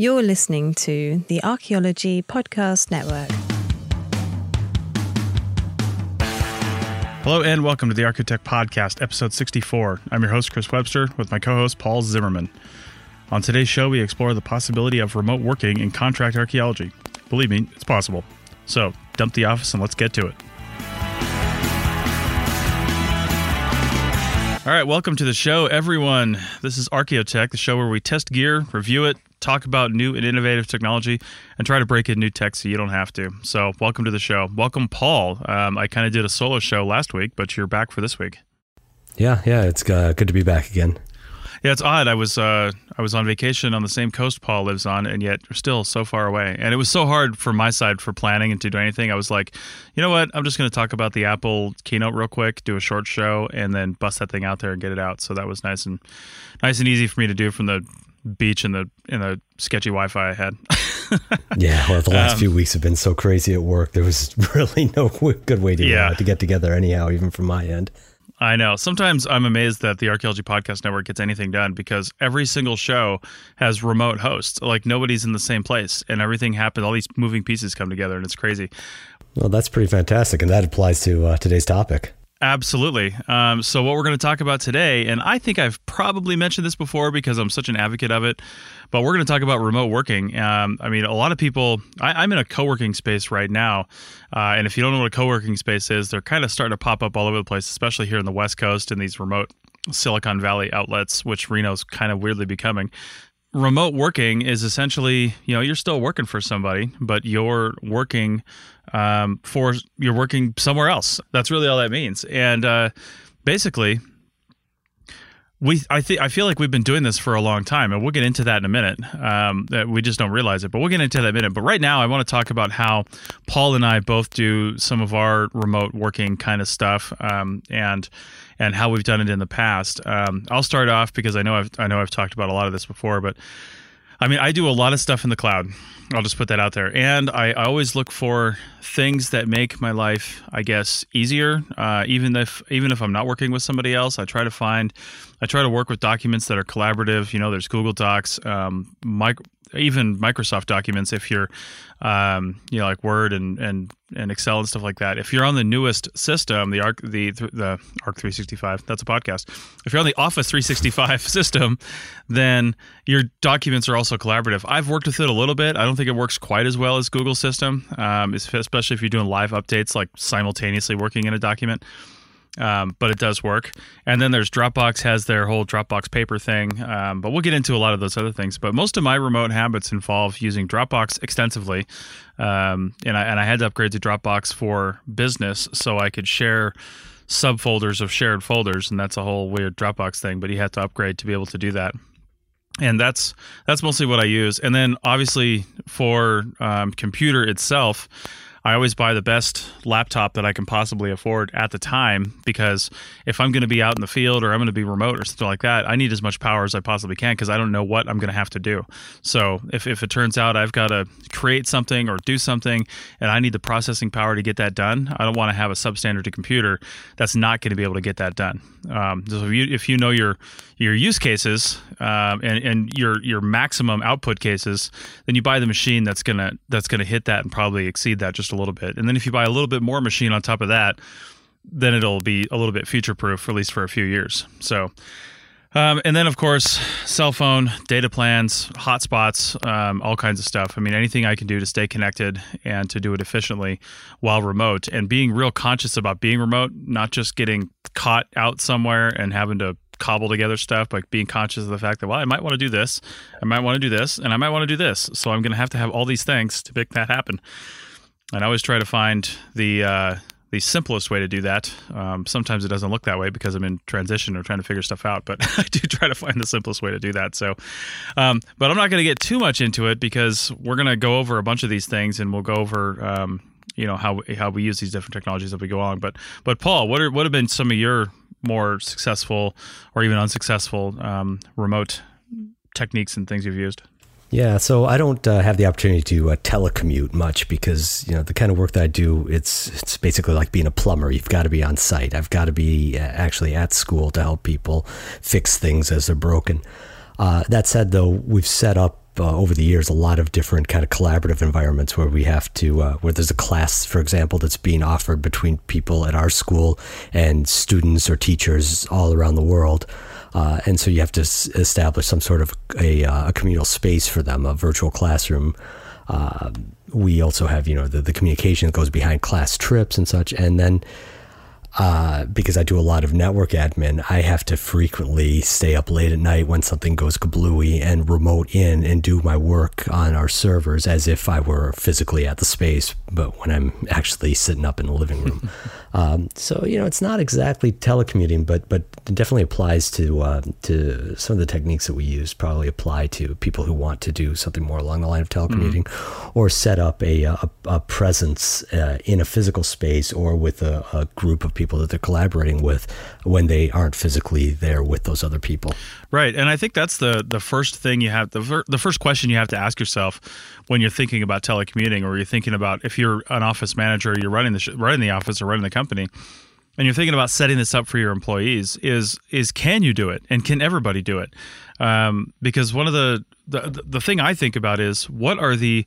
You're listening to the Archaeology Podcast Network. Hello and welcome to the Archaeotech Podcast, episode 64. I'm your host, Chris Webster, with my co host, Paul Zimmerman. On today's show, we explore the possibility of remote working in contract archaeology. Believe me, it's possible. So, dump the office and let's get to it. All right, welcome to the show, everyone. This is Archaeotech, the show where we test gear, review it, talk about new and innovative technology, and try to break in new tech so you don't have to. So, welcome to the show. Welcome, Paul. Um, I kind of did a solo show last week, but you're back for this week. Yeah, yeah, it's uh, good to be back again. Yeah, it's odd. I was uh, I was on vacation on the same coast Paul lives on, and yet we're still so far away. And it was so hard for my side for planning and to do anything. I was like, you know what? I'm just going to talk about the Apple keynote real quick, do a short show, and then bust that thing out there and get it out. So that was nice and nice and easy for me to do from the beach in the in the sketchy Wi-Fi I had. yeah, well, the last um, few weeks have been so crazy at work. There was really no good way to uh, yeah. uh, to get together anyhow, even from my end. I know. Sometimes I'm amazed that the Archaeology Podcast Network gets anything done because every single show has remote hosts. Like nobody's in the same place, and everything happens. All these moving pieces come together, and it's crazy. Well, that's pretty fantastic, and that applies to uh, today's topic. Absolutely. Um, so, what we're going to talk about today, and I think I've probably mentioned this before because I'm such an advocate of it, but we're going to talk about remote working. Um, I mean, a lot of people, I, am in a co working space right now. Uh, and if you don't know what a co working space is, they're kind of starting to pop up all over the place, especially here in the West Coast and these remote Silicon Valley outlets, which Reno's kind of weirdly becoming remote working is essentially you know you're still working for somebody but you're working um, for you're working somewhere else that's really all that means and uh, basically we I think I feel like we've been doing this for a long time, and we'll get into that in a minute. Um, that we just don't realize it, but we'll get into that in a minute. But right now, I want to talk about how Paul and I both do some of our remote working kind of stuff, um, and and how we've done it in the past. Um, I'll start off because I know I've I know I've talked about a lot of this before, but I mean, I do a lot of stuff in the cloud. I'll just put that out there. And I, I always look for things that make my life, I guess, easier. Uh, even if even if I'm not working with somebody else, I try to find, I try to work with documents that are collaborative. You know, there's Google Docs, um, even Microsoft documents if you're, um, you know, like Word and, and, and Excel and stuff like that. If you're on the newest system, the Arc, the, the Arc 365, that's a podcast. If you're on the Office 365 system, then your documents are also collaborative. I've worked with it a little bit. I don't think it works quite as well as Google system, um, especially if you're doing live updates, like simultaneously working in a document um, but it does work. And then there's Dropbox has their whole Dropbox paper thing, um, but we'll get into a lot of those other things. But most of my remote habits involve using Dropbox extensively, um, and I and I had to upgrade to Dropbox for business so I could share subfolders of shared folders, and that's a whole weird Dropbox thing. But you had to upgrade to be able to do that and that's that's mostly what I use. And then obviously for um, computer itself, I always buy the best laptop that I can possibly afford at the time because if I'm going to be out in the field or I'm going to be remote or something like that, I need as much power as I possibly can because I don't know what I'm going to have to do. So if, if it turns out I've got to create something or do something and I need the processing power to get that done, I don't want to have a substandard computer that's not going to be able to get that done. Um, so if you, if you know your your use cases um, and, and your your maximum output cases, then you buy the machine that's gonna that's gonna hit that and probably exceed that just a little bit. And then if you buy a little bit more machine on top of that, then it'll be a little bit future proof, at least for a few years. So. Um, and then, of course, cell phone, data plans, hotspots, um, all kinds of stuff. I mean, anything I can do to stay connected and to do it efficiently while remote and being real conscious about being remote, not just getting caught out somewhere and having to cobble together stuff, but being conscious of the fact that, well, I might want to do this, I might want to do this, and I might want to do this. So I'm going to have to have all these things to make that happen. And I always try to find the uh, the simplest way to do that. Um, sometimes it doesn't look that way because I'm in transition or trying to figure stuff out, but I do try to find the simplest way to do that. So, um, but I'm not going to get too much into it because we're going to go over a bunch of these things and we'll go over, um, you know, how how we use these different technologies as we go along. But but Paul, what are what have been some of your more successful or even unsuccessful um, remote techniques and things you've used? Yeah, so I don't uh, have the opportunity to uh, telecommute much because you know the kind of work that I do it's it's basically like being a plumber. You've got to be on site. I've got to be uh, actually at school to help people fix things as they're broken. Uh, that said, though, we've set up uh, over the years a lot of different kind of collaborative environments where we have to uh, where there's a class for example that's being offered between people at our school and students or teachers all around the world uh, and so you have to s- establish some sort of a, uh, a, communal space for them a virtual classroom. Uh, we also have you know the, the communication that goes behind class trips and such. And then uh, because I do a lot of network admin, I have to frequently stay up late at night when something goes kablooey and remote in and do my work on our servers as if I were physically at the space, but when I'm actually sitting up in the living room. um, so you know, it's not exactly telecommuting, but but it definitely applies to uh, to some of the techniques that we use. Probably apply to people who want to do something more along the line of telecommuting, mm-hmm. or set up a a, a presence uh, in a physical space or with a, a group of people that they're collaborating with when they aren't physically there with those other people. Right, and I think that's the the first thing you have the the first question you have to ask yourself when you're thinking about telecommuting, or you're thinking about if you're an office manager, you're running the sh- running the office or running the company, and you're thinking about setting this up for your employees. Is is can you do it, and can everybody do it? Um, because one of the, the the thing I think about is what are the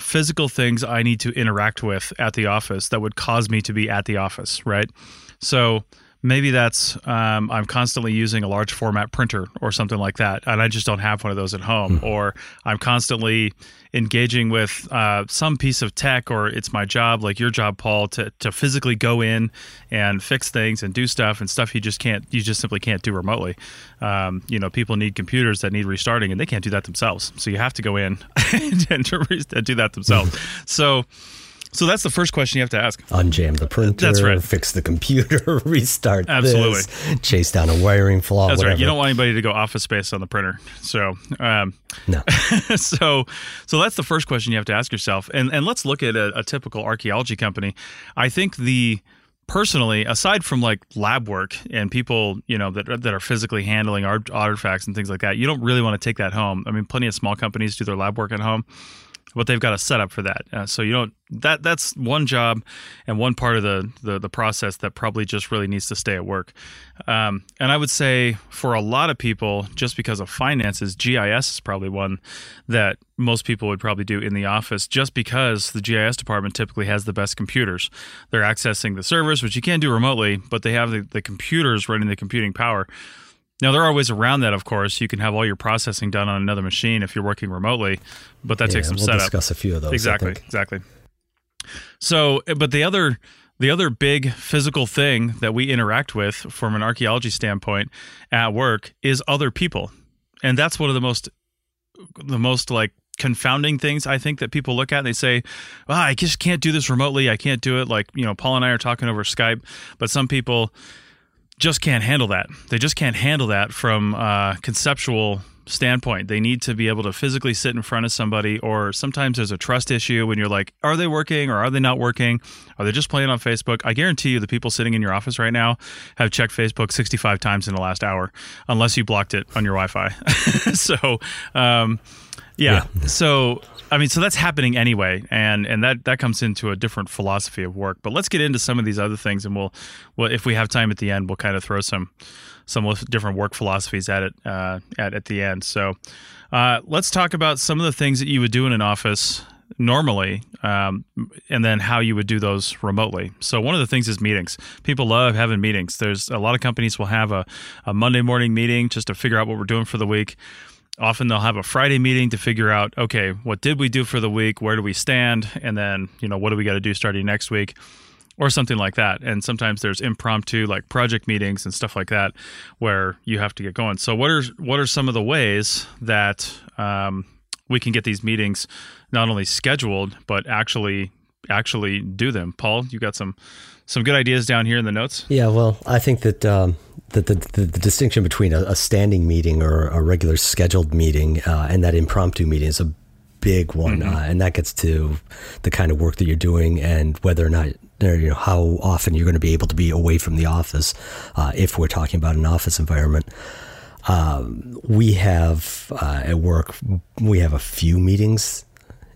physical things I need to interact with at the office that would cause me to be at the office, right? So maybe that's um, I'm constantly using a large format printer or something like that, and I just don't have one of those at home. Mm. Or I'm constantly engaging with uh, some piece of tech, or it's my job, like your job, Paul, to to physically go in and fix things and do stuff and stuff you just can't, you just simply can't do remotely. Um, you know, people need computers that need restarting, and they can't do that themselves. So you have to go in and, and do that themselves. so so that's the first question you have to ask. Unjam the printer. That's right. Fix the computer. restart. Absolutely. This, chase down a wiring flaw. That's whatever. right. You don't want anybody to go office space on the printer. So, um, no. so, so that's the first question you have to ask yourself. And and let's look at a, a typical archaeology company. I think the personally, aside from like lab work and people, you know, that that are physically handling artifacts and things like that, you don't really want to take that home. I mean, plenty of small companies do their lab work at home but they've got a setup for that. Uh, so you don't that that's one job and one part of the, the, the process that probably just really needs to stay at work. Um, and I would say for a lot of people, just because of finances, GIS is probably one that most people would probably do in the office, just because the GIS department typically has the best computers. They're accessing the servers, which you can do remotely, but they have the, the computers running the computing power. Now there are ways around that, of course. You can have all your processing done on another machine if you're working remotely, but that yeah, takes some we'll setup. Discuss a few of those. Exactly, exactly. So, eh, but the other the other big physical thing that we interact with from an archaeology standpoint at work is other people, and that's one of the most the most like confounding things I think that people look at. And they say, "Well, I just can't do this remotely. I can't do it." Like you know, Paul and I are talking over Skype, but some people just can't handle that. They just can't handle that from a conceptual standpoint. They need to be able to physically sit in front of somebody, or sometimes there's a trust issue when you're like, are they working or are they not working? Are they just playing on Facebook? I guarantee you the people sitting in your office right now have checked Facebook 65 times in the last hour, unless you blocked it on your Wi Fi. so, um, yeah. yeah. So I mean, so that's happening anyway, and and that that comes into a different philosophy of work. But let's get into some of these other things, and we'll, well, if we have time at the end, we'll kind of throw some some different work philosophies at it uh, at at the end. So uh, let's talk about some of the things that you would do in an office normally, um, and then how you would do those remotely. So one of the things is meetings. People love having meetings. There's a lot of companies will have a, a Monday morning meeting just to figure out what we're doing for the week often they'll have a Friday meeting to figure out, okay, what did we do for the week? Where do we stand? And then, you know, what do we got to do starting next week? Or something like that. And sometimes there's impromptu like project meetings and stuff like that where you have to get going. So what are what are some of the ways that um, we can get these meetings not only scheduled but actually actually do them? Paul, you got some some good ideas down here in the notes. Yeah, well, I think that um, the, the, the, the, distinction between a, a, standing meeting or a regular scheduled meeting uh, and that impromptu meeting is a big one, mm-hmm. uh, and that gets to the kind of work that you're doing and whether or not you know how often you're going to be able to be away from the office uh, if we're talking about an office environment. Um, we have uh, at work we have a few meetings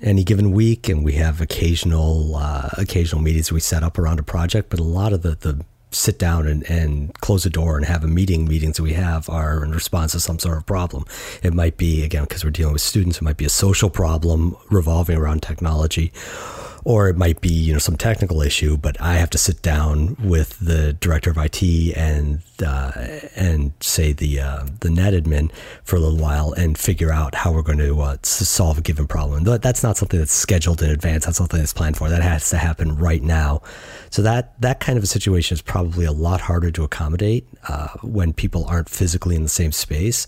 any given week, and we have occasional uh, occasional meetings we set up around a project. But a lot of the, the sit down and, and close a door and have a meeting. Meetings that we have are in response to some sort of problem. It might be, again, because we're dealing with students, it might be a social problem revolving around technology or it might be you know some technical issue, but I have to sit down with the director of IT and uh, and say the uh, the net admin for a little while and figure out how we're going to uh, solve a given problem. That's not something that's scheduled in advance. That's not something that's planned for. That has to happen right now. So that that kind of a situation is probably a lot harder to accommodate uh, when people aren't physically in the same space.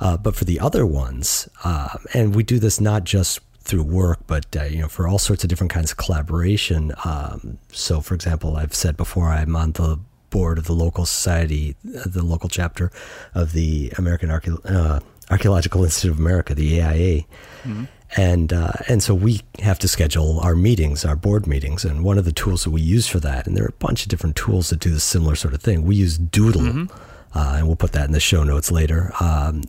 Uh, but for the other ones, uh, and we do this not just through work, but uh, you know, for all sorts of different kinds of collaboration. Um, so, for example, I've said before, I'm on the board of the local society, uh, the local chapter of the American uh, Archaeological Institute of America, the AIA. Mm-hmm. And uh, and so we have to schedule our meetings, our board meetings, and one of the tools that we use for that, and there are a bunch of different tools that do the similar sort of thing. We use Doodle, mm-hmm uh, and we'll put that in the show notes later, um,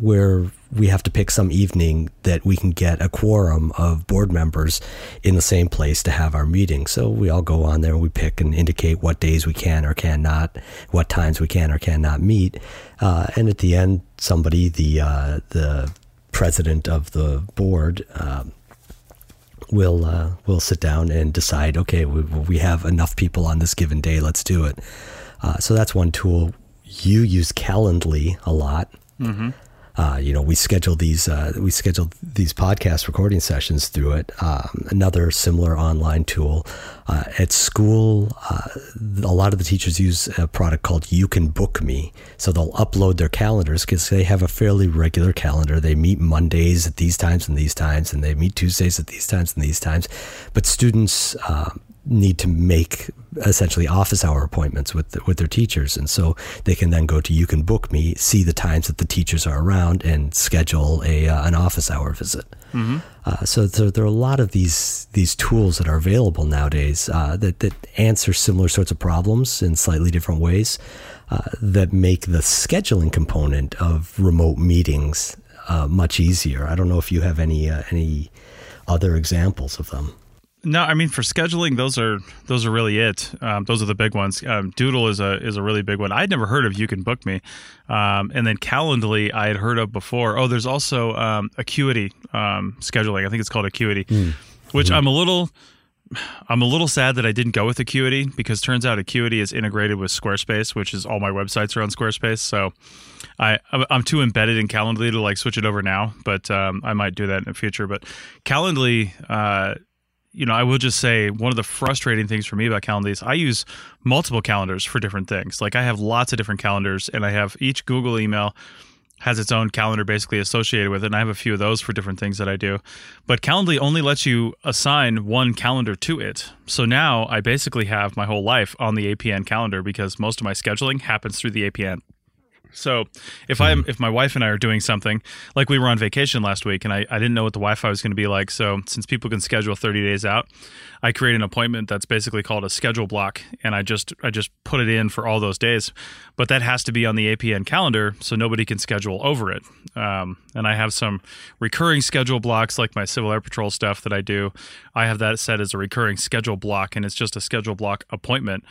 where we have to pick some evening that we can get a quorum of board members in the same place to have our meeting. So we all go on there and we pick and indicate what days we can or cannot, what times we can or cannot meet. Uh, and at the end, somebody, the uh, the president of the board, um, will uh, will sit down and decide. Okay, we, we have enough people on this given day. Let's do it. Uh, so that's one tool you use Calendly a lot. Mm-hmm. Uh, you know, we schedule these uh, we schedule these podcast recording sessions through it. Um, another similar online tool uh, at school. Uh, a lot of the teachers use a product called You Can Book Me, so they'll upload their calendars because they have a fairly regular calendar. They meet Mondays at these times and these times, and they meet Tuesdays at these times and these times. But students um, need to make essentially office hour appointments with the, with their teachers, and so they can then go to you can book me, see the times that the teachers are around, and schedule a uh, an office hour visit. Mm-hmm. Uh, so there, there, are a lot of these these tools that are available nowadays uh, that that answer similar sorts of problems in slightly different ways uh, that make the scheduling component of remote meetings uh, much easier. I don't know if you have any uh, any other examples of them. No, I mean for scheduling, those are those are really it. Um, those are the big ones. Um, Doodle is a is a really big one. I'd never heard of. You can book me, um, and then Calendly I had heard of before. Oh, there's also um, Acuity um, scheduling. I think it's called Acuity, mm. which mm-hmm. I'm a little. I'm a little sad that I didn't go with Acuity because turns out Acuity is integrated with Squarespace, which is all my websites are on Squarespace. So I I'm too embedded in Calendly to like switch it over now, but um, I might do that in the future. But Calendly. Uh, you know, I will just say one of the frustrating things for me about Calendly is I use multiple calendars for different things. Like I have lots of different calendars, and I have each Google email has its own calendar basically associated with it. And I have a few of those for different things that I do. But Calendly only lets you assign one calendar to it. So now I basically have my whole life on the APN calendar because most of my scheduling happens through the APN. So if I'm if my wife and I are doing something, like we were on vacation last week and I, I didn't know what the Wi-Fi was going to be like. So since people can schedule 30 days out, I create an appointment that's basically called a schedule block, and I just I just put it in for all those days. But that has to be on the APN calendar, so nobody can schedule over it. Um, and I have some recurring schedule blocks, like my Civil Air Patrol stuff that I do. I have that set as a recurring schedule block, and it's just a schedule block appointment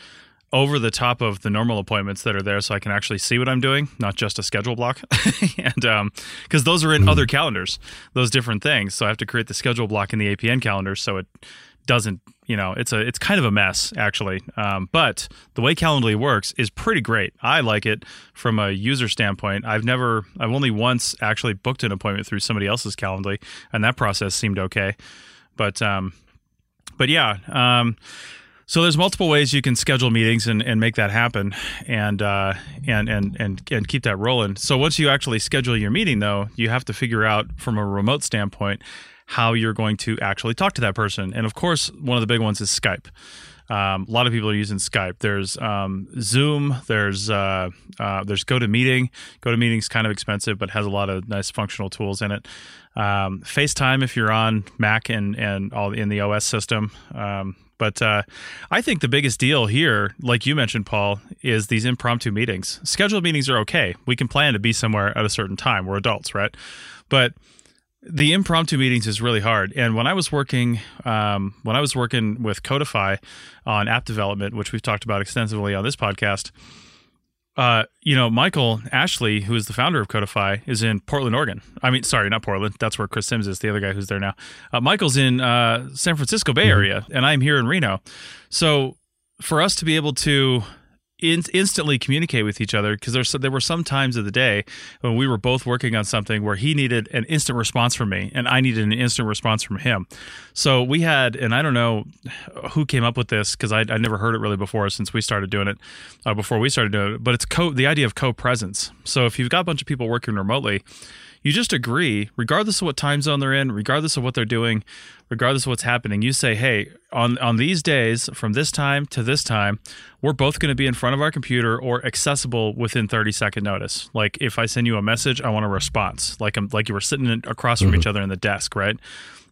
over the top of the normal appointments that are there so I can actually see what I'm doing, not just a schedule block. and um because those are in mm. other calendars, those different things. So I have to create the schedule block in the APN calendar so it doesn't, you know, it's a it's kind of a mess actually. Um, but the way Calendly works is pretty great. I like it from a user standpoint. I've never I've only once actually booked an appointment through somebody else's Calendly and that process seemed okay. But um but yeah, um so there's multiple ways you can schedule meetings and, and make that happen and, uh, and, and, and, and keep that rolling. So once you actually schedule your meeting though, you have to figure out from a remote standpoint how you're going to actually talk to that person. And of course, one of the big ones is Skype. Um, a lot of people are using Skype. There's um, Zoom. There's uh, uh, there's GoToMeeting. GoToMeeting's kind of expensive, but has a lot of nice functional tools in it. Um, FaceTime if you're on Mac and and all in the OS system. Um, but uh, I think the biggest deal here, like you mentioned, Paul, is these impromptu meetings. Scheduled meetings are okay. We can plan to be somewhere at a certain time. We're adults, right? But the impromptu meetings is really hard. And when I was working, um, when I was working with Codifi on app development, which we've talked about extensively on this podcast, uh, you know, Michael Ashley, who is the founder of Codifi, is in Portland, Oregon. I mean, sorry, not Portland. That's where Chris Sims is, the other guy who's there now. Uh, Michael's in uh, San Francisco Bay Area, and I'm here in Reno. So for us to be able to in- instantly communicate with each other because there were some times of the day when we were both working on something where he needed an instant response from me and I needed an instant response from him. So we had, and I don't know who came up with this because I I never heard it really before since we started doing it, uh, before we started doing it. But it's co the idea of co-presence. So if you've got a bunch of people working remotely you just agree, regardless of what time zone they're in, regardless of what they're doing, regardless of what's happening. You say, hey, on on these days from this time to this time, we're both going to be in front of our computer or accessible within 30 second notice. Like if I send you a message, I want a response. Like I'm like you were sitting across from mm-hmm. each other in the desk, right?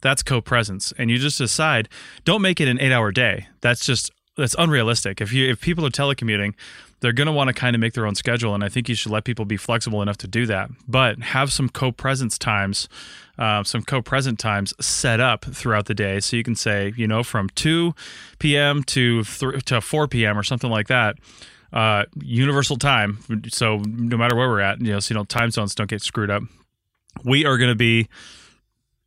That's co-presence, and you just decide. Don't make it an eight-hour day. That's just that's unrealistic. If you if people are telecommuting, they're going to want to kind of make their own schedule, and I think you should let people be flexible enough to do that. But have some co-presence times, uh, some co-present times set up throughout the day, so you can say, you know, from two p.m. to th- to four p.m. or something like that. Uh, universal time. So no matter where we're at, you know, so you know, time zones don't get screwed up. We are going to be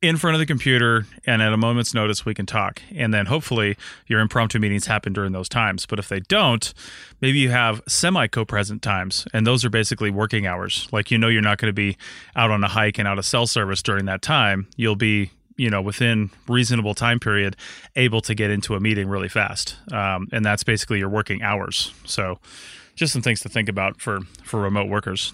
in front of the computer and at a moment's notice we can talk. And then hopefully your impromptu meetings happen during those times. But if they don't maybe you have semi co-present times and those are basically working hours. Like you know you're not going to be out on a hike and out of cell service during that time. You'll be you know within reasonable time period able to get into a meeting really fast. Um, and that's basically your working hours. So just some things to think about for for remote workers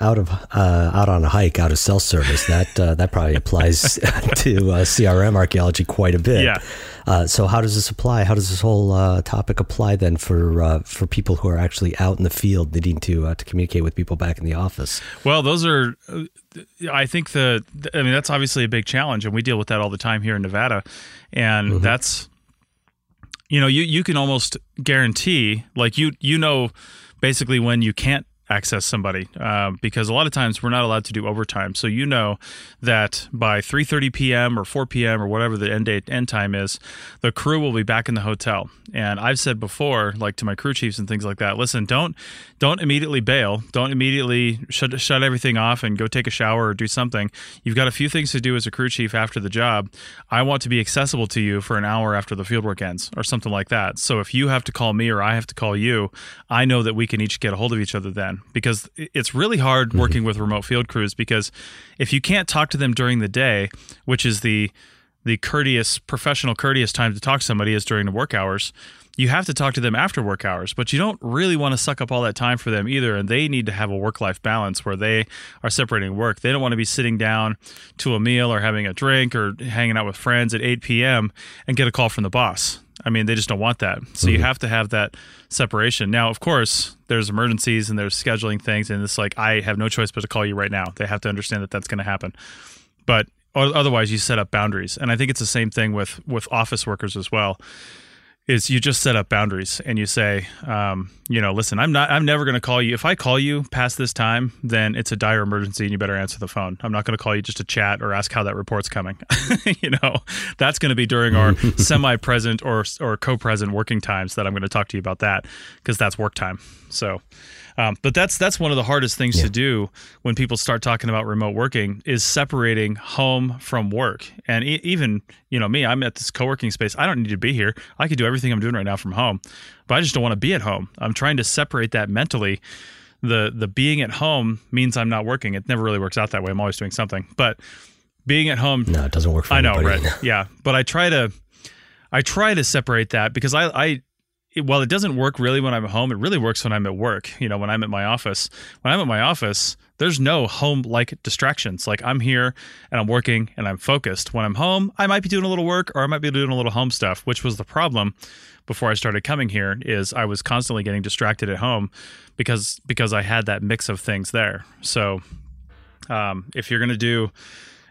out of uh, out on a hike, out of cell service. That uh, that probably applies to uh, CRM archaeology quite a bit. Yeah. Uh, so how does this apply? How does this whole uh, topic apply then for uh, for people who are actually out in the field needing to to communicate with people back in the office? Well, those are. I think the. I mean, that's obviously a big challenge, and we deal with that all the time here in Nevada, and mm-hmm. that's. You know, you you can almost guarantee, like you you know, basically when you can't access somebody uh, because a lot of times we're not allowed to do overtime. So you know that by 3:30 p.m. or 4 p.m. or whatever the end date end time is, the crew will be back in the hotel. And I've said before, like to my crew chiefs and things like that, listen, don't don't immediately bail. Don't immediately shut shut everything off and go take a shower or do something. You've got a few things to do as a crew chief after the job. I want to be accessible to you for an hour after the fieldwork ends or something like that. So if you have to call me or I have to call you, I know that we can each get a hold of each other then because it's really hard mm-hmm. working with remote field crews because if you can't talk to them during the day, which is the the courteous professional courteous time to talk to somebody is during the work hours you have to talk to them after work hours, but you don't really want to suck up all that time for them either. And they need to have a work life balance where they are separating work. They don't want to be sitting down to a meal or having a drink or hanging out with friends at 8 p.m. and get a call from the boss. I mean, they just don't want that. So mm-hmm. you have to have that separation. Now, of course, there's emergencies and there's scheduling things, and it's like I have no choice but to call you right now. They have to understand that that's going to happen. But otherwise, you set up boundaries, and I think it's the same thing with with office workers as well is you just set up boundaries and you say, um, you know, listen, I'm not, I'm never going to call you. If I call you past this time, then it's a dire emergency and you better answer the phone. I'm not going to call you just to chat or ask how that report's coming. you know, that's going to be during our semi-present or or co-present working times that I'm going to talk to you about that because that's work time. So, um, but that's that's one of the hardest things yeah. to do when people start talking about remote working is separating home from work. And e- even you know me, I'm at this co-working space. I don't need to be here. I could do everything I'm doing right now from home, but I just don't want to be at home. I'm trying to separate that mentally. The the being at home means I'm not working. It never really works out that way. I'm always doing something, but being at home. No, it doesn't work for me. I know, anybody. right? yeah, but I try to I try to separate that because I I while it doesn't work really when I'm home, it really works when I'm at work. You know, when I'm at my office. When I'm at my office, there's no home like distractions. Like I'm here and I'm working and I'm focused. When I'm home, I might be doing a little work or I might be doing a little home stuff, which was the problem before I started coming here is I was constantly getting distracted at home because because I had that mix of things there. So um, if you're to do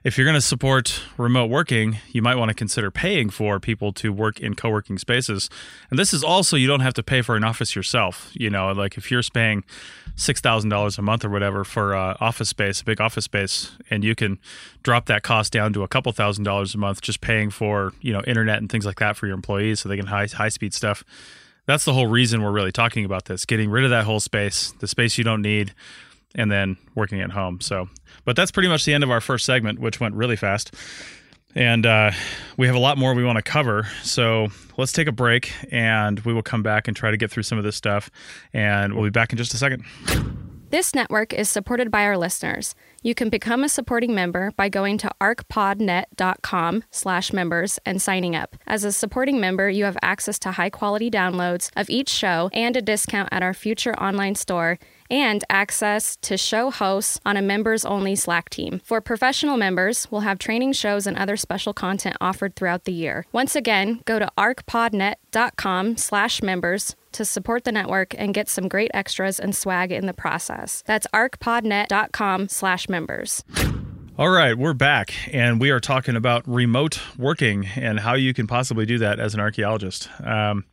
if you're going to support remote working, you might want to consider paying for people to work in co-working spaces. And this is also you don't have to pay for an office yourself. You know, like if you're paying six thousand dollars a month or whatever for uh, office space, a big office space, and you can drop that cost down to a couple thousand dollars a month just paying for you know internet and things like that for your employees so they can high high speed stuff. That's the whole reason we're really talking about this: getting rid of that whole space, the space you don't need and then working at home. So, but that's pretty much the end of our first segment, which went really fast. And uh, we have a lot more we want to cover. So let's take a break and we will come back and try to get through some of this stuff. And we'll be back in just a second. This network is supported by our listeners. You can become a supporting member by going to arcpodnet.com slash members and signing up. As a supporting member, you have access to high-quality downloads of each show and a discount at our future online store and access to show hosts on a members only Slack team. For professional members, we'll have training shows and other special content offered throughout the year. Once again, go to arcpodnet.com slash members to support the network and get some great extras and swag in the process. That's arcpodnet.com slash members. All right, we're back and we are talking about remote working and how you can possibly do that as an archaeologist. Um,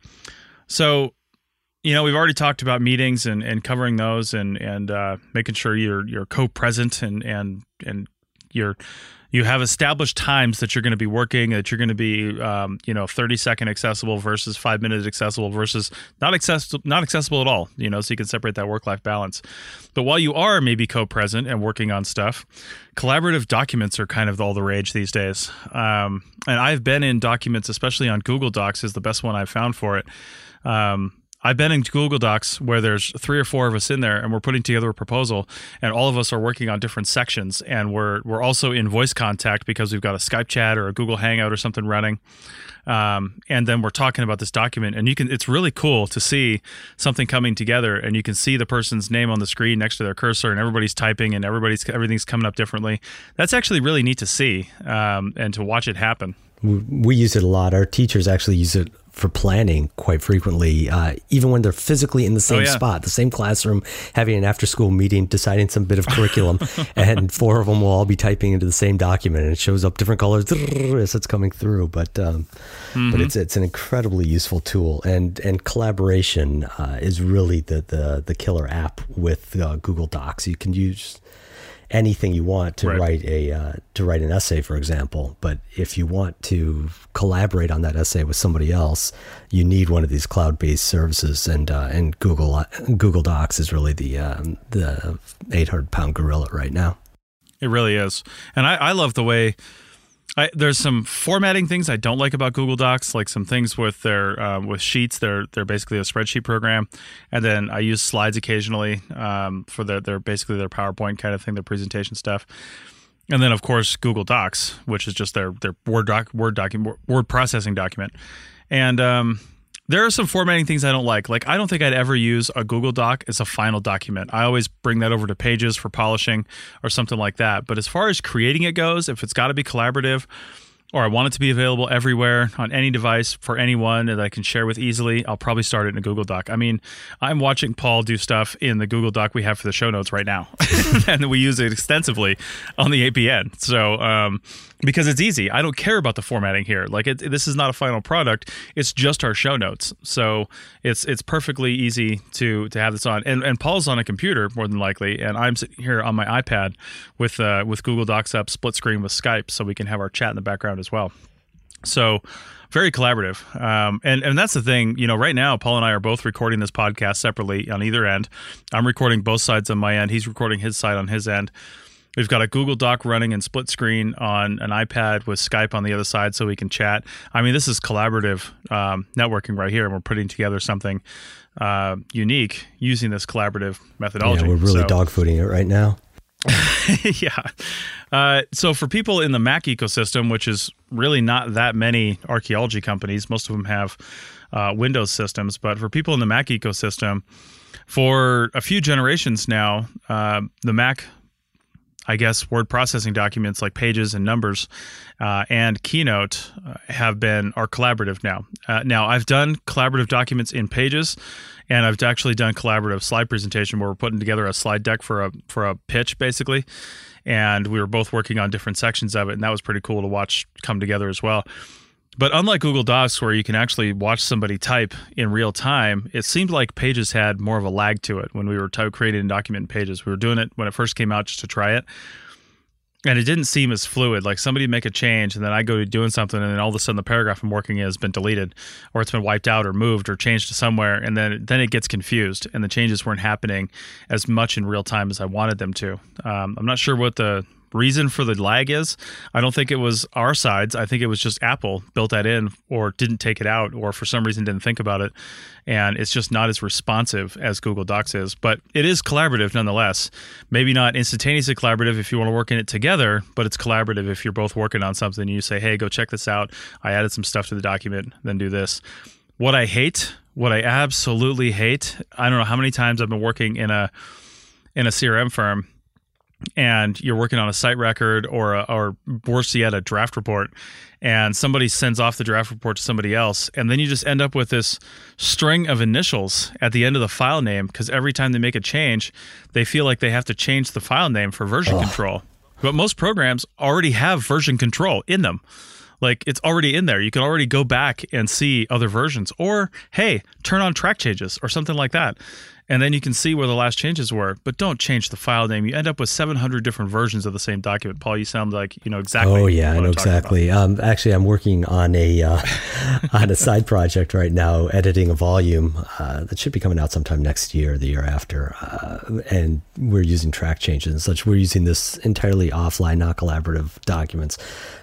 so you know, we've already talked about meetings and, and covering those and and uh, making sure you're you're co-present and and and you're you have established times that you're going to be working that you're going to be um, you know 30 second accessible versus five minutes accessible versus not accessible not accessible at all you know so you can separate that work life balance. But while you are maybe co-present and working on stuff collaborative documents are kind of all the rage these days. Um, and i've been in documents especially on google docs is the best one i've found for it. Um, I've been in Google Docs where there's three or four of us in there, and we're putting together a proposal, and all of us are working on different sections, and we're we're also in voice contact because we've got a Skype chat or a Google Hangout or something running, um, and then we're talking about this document, and you can it's really cool to see something coming together, and you can see the person's name on the screen next to their cursor, and everybody's typing, and everybody's everything's coming up differently. That's actually really neat to see um, and to watch it happen. We, we use it a lot. Our teachers actually use it for planning quite frequently, uh, even when they're physically in the same oh, yeah. spot, the same classroom, having an after school meeting, deciding some bit of curriculum, and four of them will all be typing into the same document, and it shows up different colors as it's coming through. But um, mm-hmm. but it's it's an incredibly useful tool, and and collaboration uh, is really the the the killer app with uh, Google Docs. You can use anything you want to right. write a uh, to write an essay, for example. But if you want to collaborate on that essay with somebody else, you need one of these cloud-based services, and uh, and Google uh, Google Docs is really the um, the 800 pound gorilla right now. It really is, and I, I love the way I, there's some formatting things I don't like about Google Docs, like some things with their um, with sheets. They're they're basically a spreadsheet program, and then I use slides occasionally um, for their they're basically their PowerPoint kind of thing, their presentation stuff. And then of course Google Docs, which is just their their Word doc Word document word processing document, and um, there are some formatting things I don't like. Like I don't think I'd ever use a Google Doc as a final document. I always bring that over to Pages for polishing or something like that. But as far as creating it goes, if it's got to be collaborative, or I want it to be available everywhere on any device for anyone that I can share with easily, I'll probably start it in a Google Doc. I mean, I'm watching Paul do stuff in the Google Doc we have for the show notes right now, and we use it extensively on the APN. So, um, because it's easy. I don't care about the formatting here. Like it, this is not a final product. It's just our show notes. So it's it's perfectly easy to to have this on. And and Paul's on a computer more than likely, and I'm sitting here on my iPad with uh, with Google Docs up, split screen with Skype, so we can have our chat in the background as well. So very collaborative. Um, and and that's the thing. You know, right now Paul and I are both recording this podcast separately on either end. I'm recording both sides on my end. He's recording his side on his end. We've got a Google Doc running in split screen on an iPad with Skype on the other side so we can chat. I mean, this is collaborative um, networking right here, and we're putting together something uh, unique using this collaborative methodology. Yeah, we're really so, dogfooding it right now. yeah. Uh, so for people in the Mac ecosystem, which is really not that many archaeology companies, most of them have uh, Windows systems, but for people in the Mac ecosystem, for a few generations now, uh, the Mac I guess word processing documents like Pages and Numbers uh, and Keynote uh, have been are collaborative now. Uh, now I've done collaborative documents in Pages, and I've actually done collaborative slide presentation where we're putting together a slide deck for a for a pitch basically, and we were both working on different sections of it, and that was pretty cool to watch come together as well. But unlike Google Docs, where you can actually watch somebody type in real time, it seemed like Pages had more of a lag to it when we were t- creating document in Pages. We were doing it when it first came out just to try it. And it didn't seem as fluid. Like somebody make a change, and then I go to doing something, and then all of a sudden the paragraph I'm working in has been deleted, or it's been wiped out, or moved, or changed to somewhere, and then then it gets confused, and the changes weren't happening as much in real time as I wanted them to. Um, I'm not sure what the reason for the lag is. I don't think it was our sides. I think it was just Apple built that in or didn't take it out or for some reason didn't think about it. And it's just not as responsive as Google Docs is. But it is collaborative nonetheless. Maybe not instantaneously collaborative if you want to work in it together, but it's collaborative if you're both working on something and you say, hey, go check this out. I added some stuff to the document, then do this. What I hate, what I absolutely hate, I don't know how many times I've been working in a in a CRM firm and you're working on a site record or a, or worse yet a draft report and somebody sends off the draft report to somebody else and then you just end up with this string of initials at the end of the file name because every time they make a change they feel like they have to change the file name for version control. But most programs already have version control in them. Like it's already in there. You can already go back and see other versions or hey turn on track changes or something like that and then you can see where the last changes were. But don't change the file name. You end up with 700 different versions of the same document. Paul, you sound like you know exactly. Oh yeah, I know exactly. Um, actually, I'm working on a uh, on a side project right now, editing a volume uh, that should be coming out sometime next year, the year after, uh, and we're using track changes and such. We're using this entirely offline, not collaborative documents,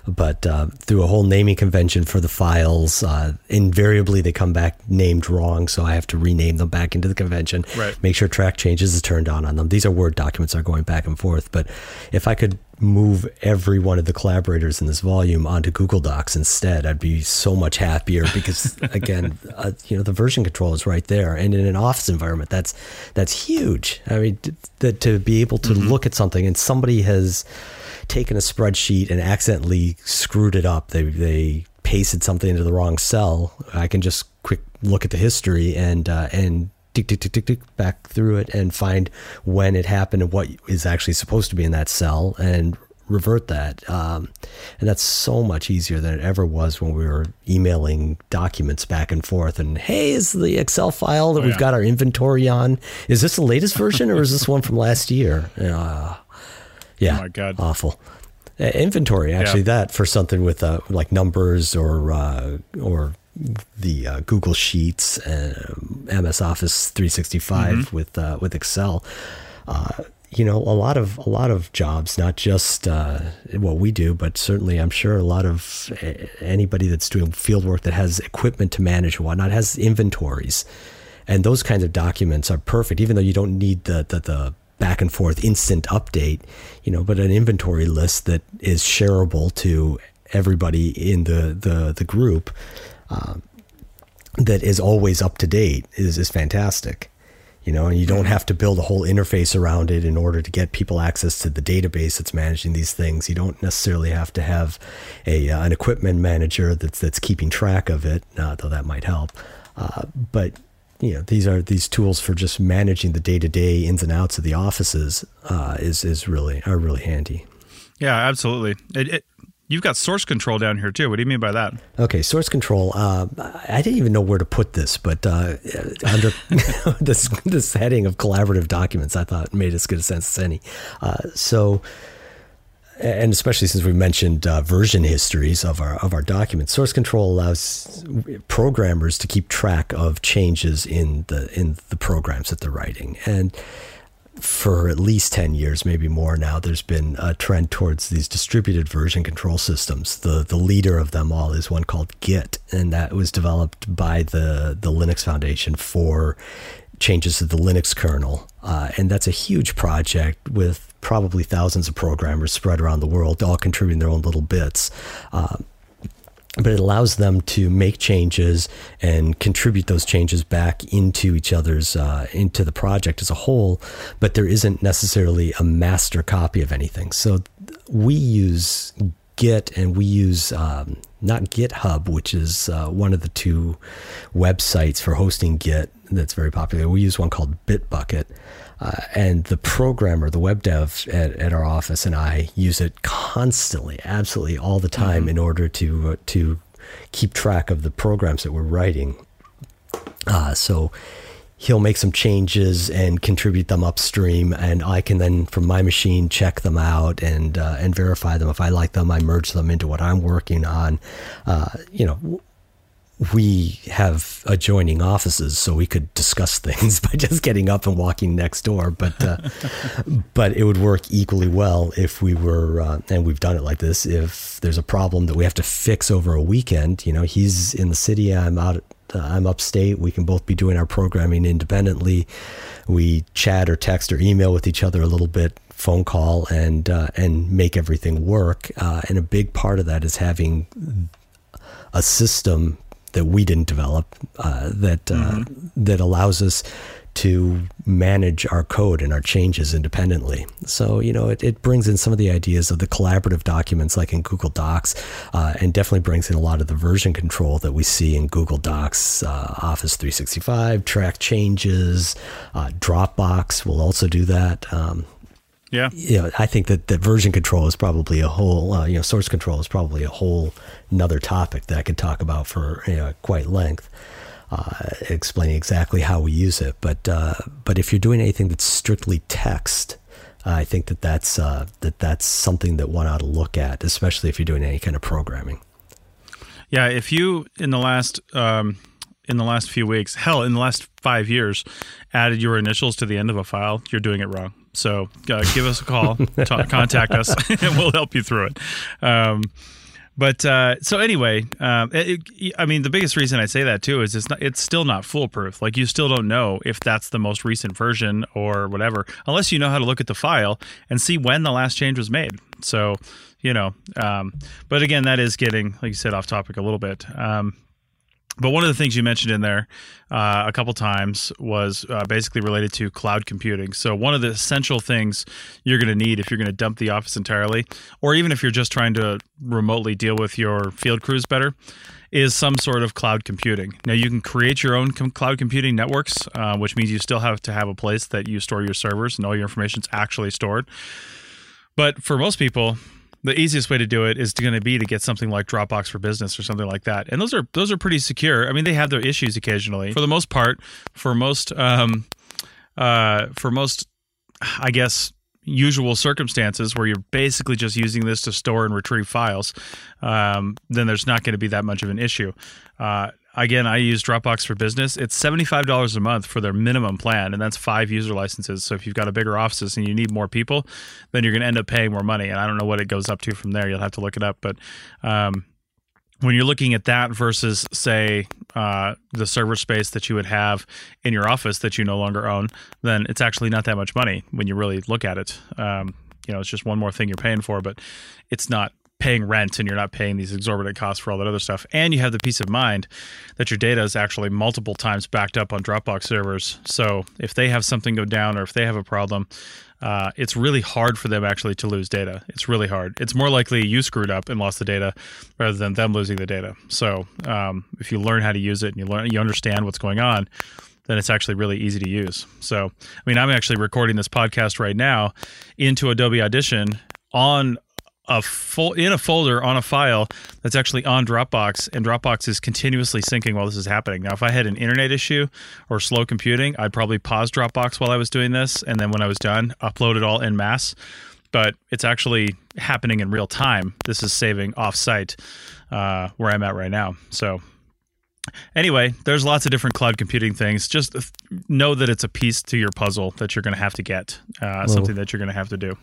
but uh, through a whole naming convention for the files. Uh, invariably, they come back named wrong, so I have to rename them back into the convention Right. make sure track changes is turned on on them. These are Word documents are going back and forth. But if I could move every one of the collaborators in this volume onto Google Docs instead, I'd be so much happier because again, uh, you know, the version control is right there, and in an office environment, that's that's huge. I mean, that to be able to look at something and somebody has taken a spreadsheet and accidentally screwed it up. They they pasted something into the wrong cell. I can just quick look at the history and uh, and tick tick tick tick tick back through it and find when it happened and what is actually supposed to be in that cell and revert that. Um, and that's so much easier than it ever was when we were emailing documents back and forth. And hey, is the Excel file that Oh, we've yeah. got our inventory on? Is this the latest version or is this one from last year? Uh, yeah, Oh my God. awful. Uh, inventory actually Yeah. that for something with uh, like numbers or uh, or the uh, Google Sheets and um, MS Office 365 Mm-hmm. with uh, with Excel. Uh, you know, a lot of a lot of jobs, not just uh, what we do, but certainly I'm sure a lot of uh, anybody that's doing field work that has equipment to manage and whatnot has inventories, and those kinds of documents are perfect. Even though you don't need the the, the back and forth instant update, you know, but an inventory list that is shareable to everybody in the the the group um, that is always up to date is is fantastic. You know, and you don't have to build a whole interface around it in order to get people access to the database that's managing these things. You don't necessarily have to have a uh, an equipment manager that's that's keeping track of it, uh, though that might help. Uh, but you know, these are these tools for just managing the day to day ins and outs of the offices uh, is is really are really handy. Yeah, absolutely. It, it, you've got source control down here too. What do you mean by that? Okay, source control. Uh, I didn't even know where to put this, but uh, under this this heading of collaborative documents, I thought made as good a sense as any. Uh, so, and especially since we mentioned uh, version histories of our of our documents, source control allows programmers to keep track of changes in the in the programs that they're writing and for at least 10 years, maybe more now, there's been a trend towards these distributed version control systems. The the leader of them all is one called Git, and that was developed by the, the Linux Foundation for changes to the Linux kernel. Uh, and that's a huge project with probably thousands of programmers spread around the world, all contributing their own little bits. Uh, but it allows them to make changes and contribute those changes back into each other's uh, into the project as a whole but there isn't necessarily a master copy of anything. So we use git and we use um, not github which is uh, one of the two websites for hosting git that's very popular. We use one called bitbucket uh, and the programmer, the web dev at, at, our office, and I use it constantly, absolutely all the time, mm-hmm. in order to uh, to keep track of the programs that we're writing. Uh, so he'll make some changes and contribute them upstream, and I can then, from my machine, check them out and uh, and verify them. If I like them, I merge them into what I'm working on. Uh, you know, we have adjoining offices, so we could discuss things by just getting up and walking next door. But uh, but it would work equally well if we were, uh, and we've done it like this. If there's a problem that we have to fix over a weekend, you know, he's in the city, I'm out. Uh, I'm upstate. We can both be doing our programming independently. We chat or text or email with each other a little bit, phone call, and uh, and make everything work. Uh, and a big part of that is having a system that we didn't develop uh, that uh, mm-hmm. that allows us to manage our code and our changes independently. So, you know, it, it brings in some of the ideas of the collaborative documents like in Google Docs uh, and definitely brings in a lot of the version control that we see in Google Docs, uh, Office 365, track changes, uh, Dropbox will also do that. Um, yeah. You know, I think that, that version control is probably a whole, uh, you know, source control is probably a whole another topic that I could talk about for you know, quite length, uh, explaining exactly how we use it. But uh, but if you're doing anything that's strictly text, I think that that's uh, that that's something that one ought to look at, especially if you're doing any kind of programming. Yeah, if you in the last um, in the last few weeks, hell, in the last five years, added your initials to the end of a file, you're doing it wrong. So uh, give us a call, talk, contact us, and we'll help you through it. Um, but uh, so anyway, um, it, it, I mean, the biggest reason I say that too is it's not, it's still not foolproof. Like you still don't know if that's the most recent version or whatever, unless you know how to look at the file and see when the last change was made. So, you know, um, but again, that is getting, like you said, off topic a little bit. Um, but one of the things you mentioned in there uh, a couple times was uh, basically related to cloud computing. So, one of the essential things you're going to need if you're going to dump the office entirely, or even if you're just trying to remotely deal with your field crews better, is some sort of cloud computing. Now, you can create your own com- cloud computing networks, uh, which means you still have to have a place that you store your servers and all your information is actually stored. But for most people, the easiest way to do it is going to be to get something like Dropbox for Business or something like that. And those are those are pretty secure. I mean, they have their issues occasionally. For the most part, for most um, uh, for most, I guess usual circumstances where you're basically just using this to store and retrieve files, um, then there's not going to be that much of an issue. Uh, again, I use Dropbox for Business. It's $75 a month for their minimum plan, and that's five user licenses. So if you've got a bigger office and you need more people, then you're going to end up paying more money. And I don't know what it goes up to from there. You'll have to look it up. But um, when you're looking at that versus, say, uh, the server space that you would have in your office that you no longer own, then it's actually not that much money when you really look at it. Um, you know, it's just one more thing you're paying for, but it's not paying rent and you're not paying these exorbitant costs for all that other stuff. And you have the peace of mind that your data is actually multiple times backed up on Dropbox servers. So if they have something go down or if they have a problem, uh, it's really hard for them actually to lose data. It's really hard. It's more likely you screwed up and lost the data rather than them losing the data. So um, if you learn how to use it and you learn, you understand what's going on, then it's actually really easy to use. So, I mean, I'm actually recording this podcast right now into Adobe Audition on a full in a folder on a file that's actually on Dropbox, and Dropbox is continuously syncing while this is happening. Now, if I had an internet issue or slow computing, I'd probably pause Dropbox while I was doing this, and then when I was done, upload it all in mass. But it's actually happening in real time. This is saving offsite uh, where I'm at right now. So anyway, there's lots of different cloud computing things. Just know that it's a piece to your puzzle that you're going to have to get, uh, something that you're going to have to do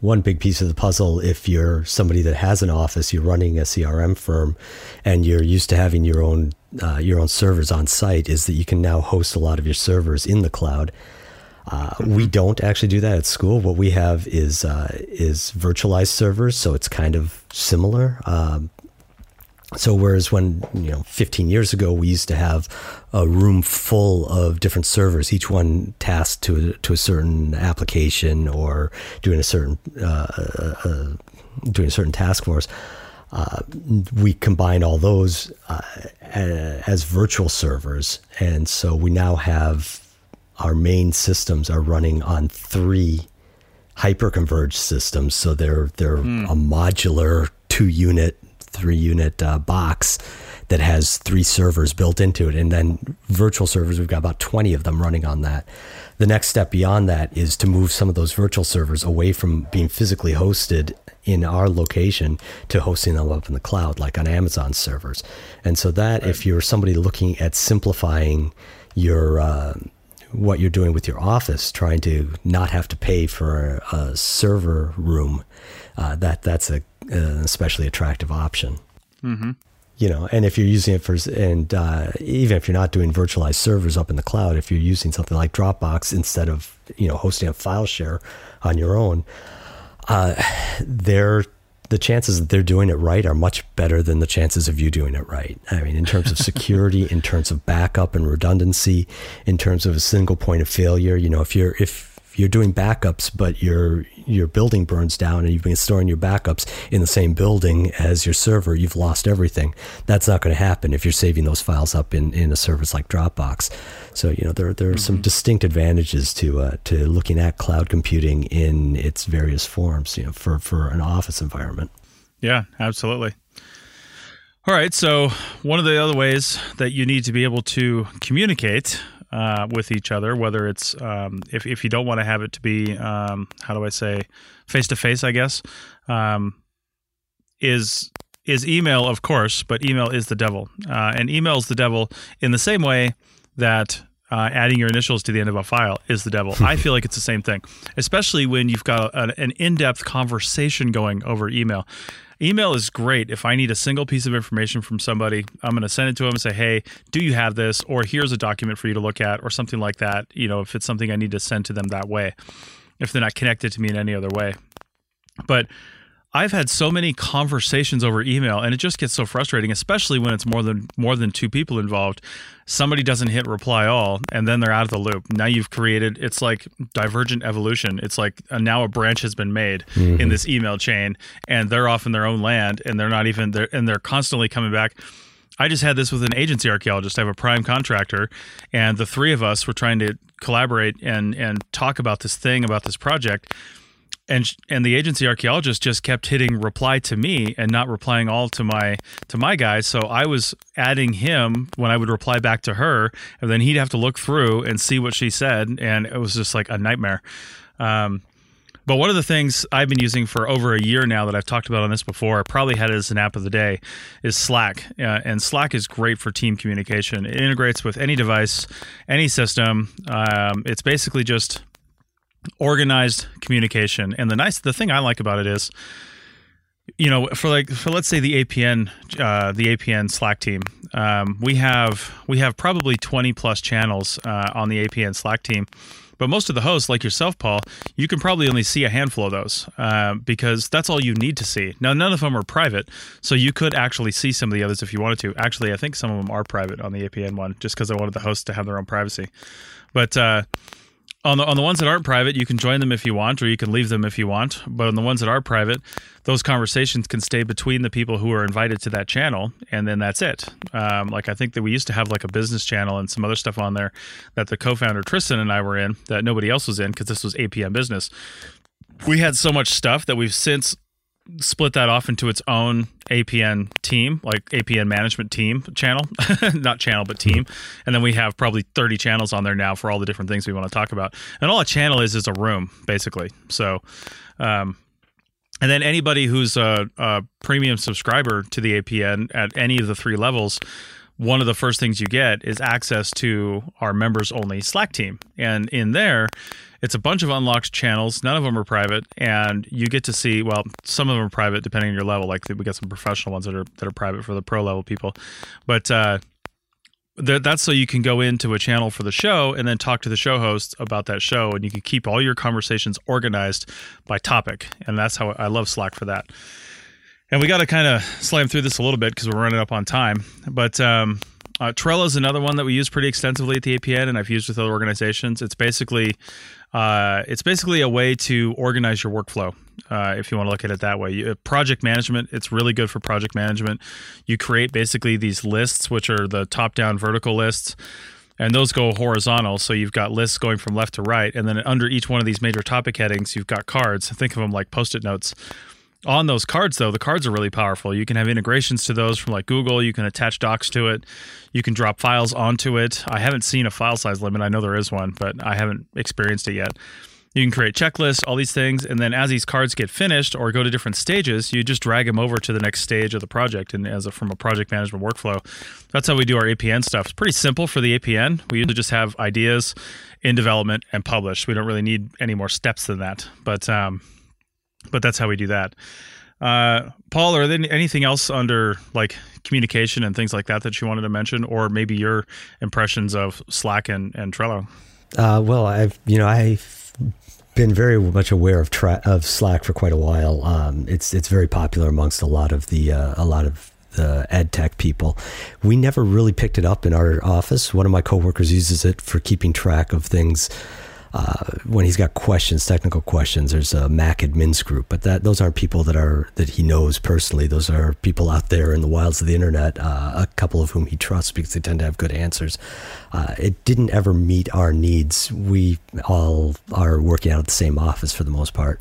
one big piece of the puzzle if you're somebody that has an office, you're running a CRM firm, and you're used to having your own uh, your own servers on site, is that you can now host a lot of your servers in the cloud. Uh, we don't actually do that at school. What we have is uh, is virtualized servers, so it's kind of similar. Um, So whereas when you know 15 years ago we used to have a room full of different servers, each one tasked to a, to a certain application or doing a certain uh, uh, uh doing a certain task force, uh, we combined all those uh, as virtual servers, and so we now have our main systems are running on three hyperconverged systems. So they're they're mm. a modular two unit three unit uh, box that has three servers built into it. And then virtual servers, we've got about 20 of them running on that. The next step beyond that is to move some of those virtual servers away from being physically hosted in our location to hosting them up in the cloud, like on Amazon servers. And so that, right. if you're somebody looking at simplifying your, uh, what you're doing with your office, trying to not have to pay for a, a server room, uh, that that's a an especially attractive option. Mm-hmm. You know, and if you're using it for, and uh, even if you're not doing virtualized servers up in the cloud, if you're using something like Dropbox instead of you know hosting a file share on your own, uh, they're the chances that they're doing it right are much better than the chances of you doing it right. I mean, in terms of security, in terms of backup and redundancy, in terms of a single point of failure, you know, if you're if you're doing backups, but your your building burns down and you've been storing your backups in the same building as your server, you've lost everything. That's not going to happen if you're saving those files up in, in a service like Dropbox. So you know there there are mm-hmm. some distinct advantages to uh, to looking at cloud computing in its various forms. You know, for for an office environment. Yeah, absolutely. All right. So, one of the other ways that you need to be able to communicate uh, with each other, whether it's um, if, if you don't want to have it to be, um, how do I say, face to face, I guess, um, is is email, of course, but email is the devil. Uh, and email is the devil in the same way that uh, adding your initials to the end of a file is the devil. I feel like it's the same thing, especially when you've got a, an in depth conversation going over email. Email is great if I need a single piece of information from somebody. I'm going to send it to them and say, "Hey, do you have this?" Or here's a document for you to look at, or something like that. You know, if it's something I need to send to them that way, if they're not connected to me in any other way. But I've had so many conversations over email and it just gets so frustrating, especially when it's more than more than two people involved. Somebody doesn't hit reply all and then they're out of the loop. Now you've created it's like divergent evolution. It's like uh, now a branch has been made mm-hmm. in this email chain and they're off in their own land and they're not even there and they're constantly coming back. I just had this with an agency archaeologist. I have a prime contractor, and the three of us were trying to collaborate and and talk about this thing about this project and and the agency archaeologist just kept hitting reply to me and not replying all to my to my guys so i was adding him when i would reply back to her and then he'd have to look through and see what she said and it was just like a nightmare um, but one of the things I've been using for over a year now that I've talked about on this before, I probably had it as an app of the day, is Slack. Uh, and Slack is great for team communication. It integrates with any device, any system. Um, it's basically just organized communication. And the nice, the thing I like about it is, you know, for like for let's say the APN, uh, the APN Slack team, um, we have we have probably twenty plus channels uh, on the APN Slack team. But most of the hosts, like yourself, Paul, you can probably only see a handful of those uh, because that's all you need to see. Now, none of them are private, so you could actually see some of the others if you wanted to. Actually, I think some of them are private on the APN one, just because I wanted the hosts to have their own privacy. But uh, on the on the ones that aren't private, you can join them if you want, or you can leave them if you want. But on the ones that are private, those conversations can stay between the people who are invited to that channel, and then that's it. Um, like I think that we used to have like a business channel and some other stuff on there that the co-founder Tristan and I were in that nobody else was in because this was APN business. We had so much stuff that we've since split that off into its own APN team, like APN management team channel, not channel, but team. And then we have probably 30 channels on there now for all the different things we want to talk about. And all a channel is is a room, basically. So, um, and then anybody who's a, a premium subscriber to the APN at any of the three levels one of the first things you get is access to our members only Slack team. And in there, it's a bunch of unlocked channels. None of them are private, and you get to see. Well, some of them are private depending on your level. Like we got some professional ones that are that are private for the pro level people, but uh, that's so you can go into a channel for the show and then talk to the show host about that show, and you can keep all your conversations organized by topic. And that's how I love Slack for that. And we got to kind of slam through this a little bit because we're running up on time. But um, uh, Trello is another one that we use pretty extensively at the APN, and I've used with other organizations. It's basically uh, it's basically a way to organize your workflow. Uh, if you want to look at it that way, you, project management. It's really good for project management. You create basically these lists, which are the top-down vertical lists and those go horizontal. So you've got lists going from left to right, and then under each one of these major topic headings, you've got cards. Think of them like post-it notes. On those cards, though, the cards are really powerful. You can have integrations to those from like Google. You can attach docs to it. You can drop files onto it. I haven't seen a file size limit. I know there is one, but I haven't experienced it yet. You can create checklists, all these things, and then as these cards get finished or go to different stages, you just drag them over to the next stage of the project. And as a, from a project management workflow, that's how we do our APN stuff. It's pretty simple for the APN. We usually just have ideas in development and published. We don't really need any more steps than that, but um, but that's how we do that. Uh, Paul, are there anything else under like communication and things like that that you wanted to mention, or maybe your impressions of Slack and, and Trello? Uh, well, I've you know I've been very much aware of tra- of Slack for quite a while. Um, it's it's very popular amongst a lot of the uh, a lot of the ed tech people. We never really picked it up in our office. One of my coworkers uses it for keeping track of things uh, when he's got questions, technical questions, there's a Mac admins group, but that those aren't people that are that he knows personally. Those are people out there in the wilds of the internet. Uh, a couple of whom he trusts because they tend to have good answers. Uh, it didn't ever meet our needs. We all are working out of the same office for the most part.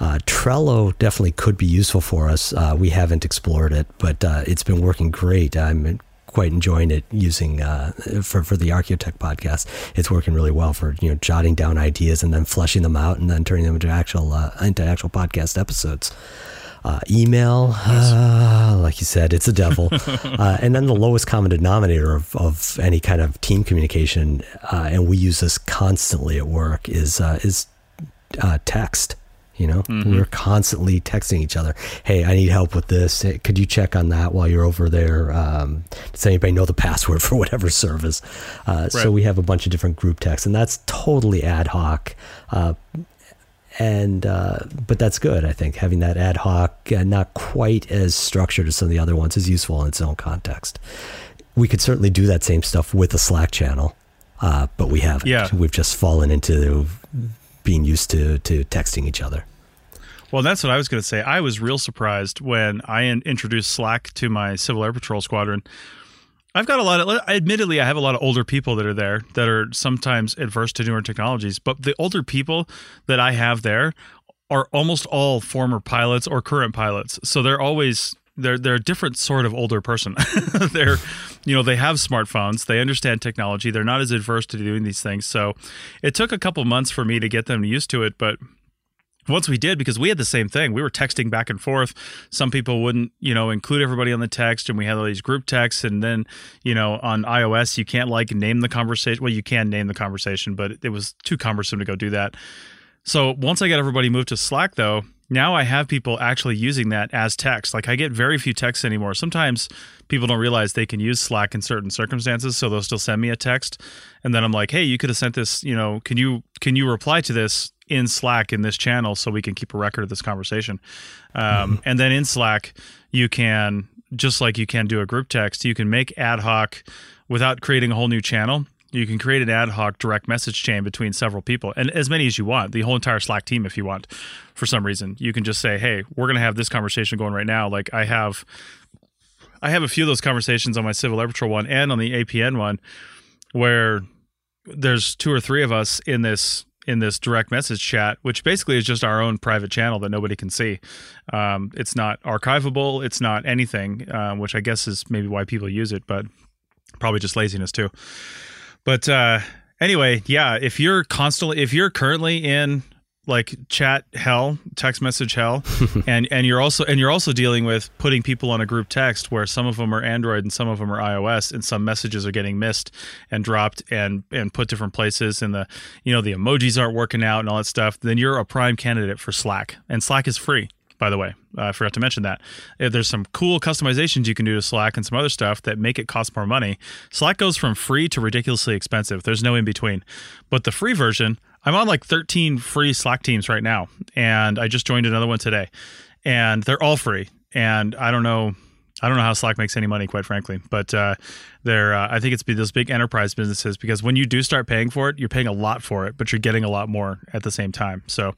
Uh, Trello definitely could be useful for us. Uh, we haven't explored it, but uh, it's been working great. I'm quite enjoying it using uh, for for the Archaeotech podcast. It's working really well for you know jotting down ideas and then fleshing them out and then turning them into actual uh, into actual podcast episodes. Uh, email, uh, like you said, it's a devil. uh, and then the lowest common denominator of, of any kind of team communication, uh, and we use this constantly at work, is uh, is uh, text. You know, mm-hmm. we're constantly texting each other. Hey, I need help with this. Hey, could you check on that while you're over there? Um, does anybody know the password for whatever service? Uh, right. So we have a bunch of different group texts, and that's totally ad hoc. Uh, and uh, but that's good. I think having that ad hoc, uh, not quite as structured as some of the other ones, is useful in its own context. We could certainly do that same stuff with a Slack channel, uh, but we haven't. Yeah. We've just fallen into being used to to texting each other. Well, that's what I was going to say. I was real surprised when I introduced Slack to my Civil Air Patrol squadron. I've got a lot of, admittedly, I have a lot of older people that are there that are sometimes adverse to newer technologies. But the older people that I have there are almost all former pilots or current pilots. So they're always they're they're a different sort of older person. they're you know they have smartphones, they understand technology, they're not as adverse to doing these things. So it took a couple months for me to get them used to it, but once we did because we had the same thing we were texting back and forth. Some people wouldn't you know include everybody on the text and we had all these group texts and then you know on ios you can't like name the conversation. Well you can name the conversation but it was too cumbersome to go do that. So once i got everybody moved to slack though now I have people actually using that as text. Like I get very few texts anymore. Sometimes people don't realize they can use Slack in certain circumstances, so they'll still send me a text, and then I'm like, "Hey, you could have sent this. You know, can you can you reply to this in Slack in this channel so we can keep a record of this conversation?" Um, mm-hmm. And then in Slack, you can just like you can do a group text, you can make ad hoc without creating a whole new channel you can create an ad hoc direct message chain between several people and as many as you want the whole entire slack team if you want for some reason you can just say hey we're going to have this conversation going right now like i have i have a few of those conversations on my civil air patrol one and on the apn one where there's two or three of us in this in this direct message chat, which basically is just our own private channel that nobody can see. Um, it's not archivable. It's not anything, uh, which I guess is maybe why people use it, but probably just laziness too. But uh, anyway, yeah, if you're constantly, if you're currently in like chat hell, text message hell, and and you're also and you're also dealing with putting people on a group text where some of them are Android and some of them are iOS, and some messages are getting missed and dropped and and put different places, and the you know the emojis aren't working out and all that stuff. Then you're a prime candidate for Slack, and Slack is free by the way. Uh, I forgot to mention that. If there's some cool customizations you can do to Slack and some other stuff that make it cost more money. Slack goes from free to ridiculously expensive. There's no in between. But the free version, I'm on like 13 free Slack teams right now, and I just joined another one today, and they're all free. and I don't know. I don't know how Slack makes any money, quite frankly, but uh. Uh, I think it's those big enterprise businesses because when you do start paying for it, you're paying a lot for it, but you're getting a lot more at the same time. So,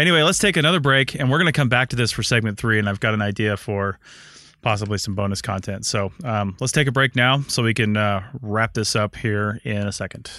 anyway, let's take another break, and we're going to come back to this for segment three, and I've got an idea for possibly some bonus content. So, um, let's take a break now, so we can uh, wrap this up here in a second.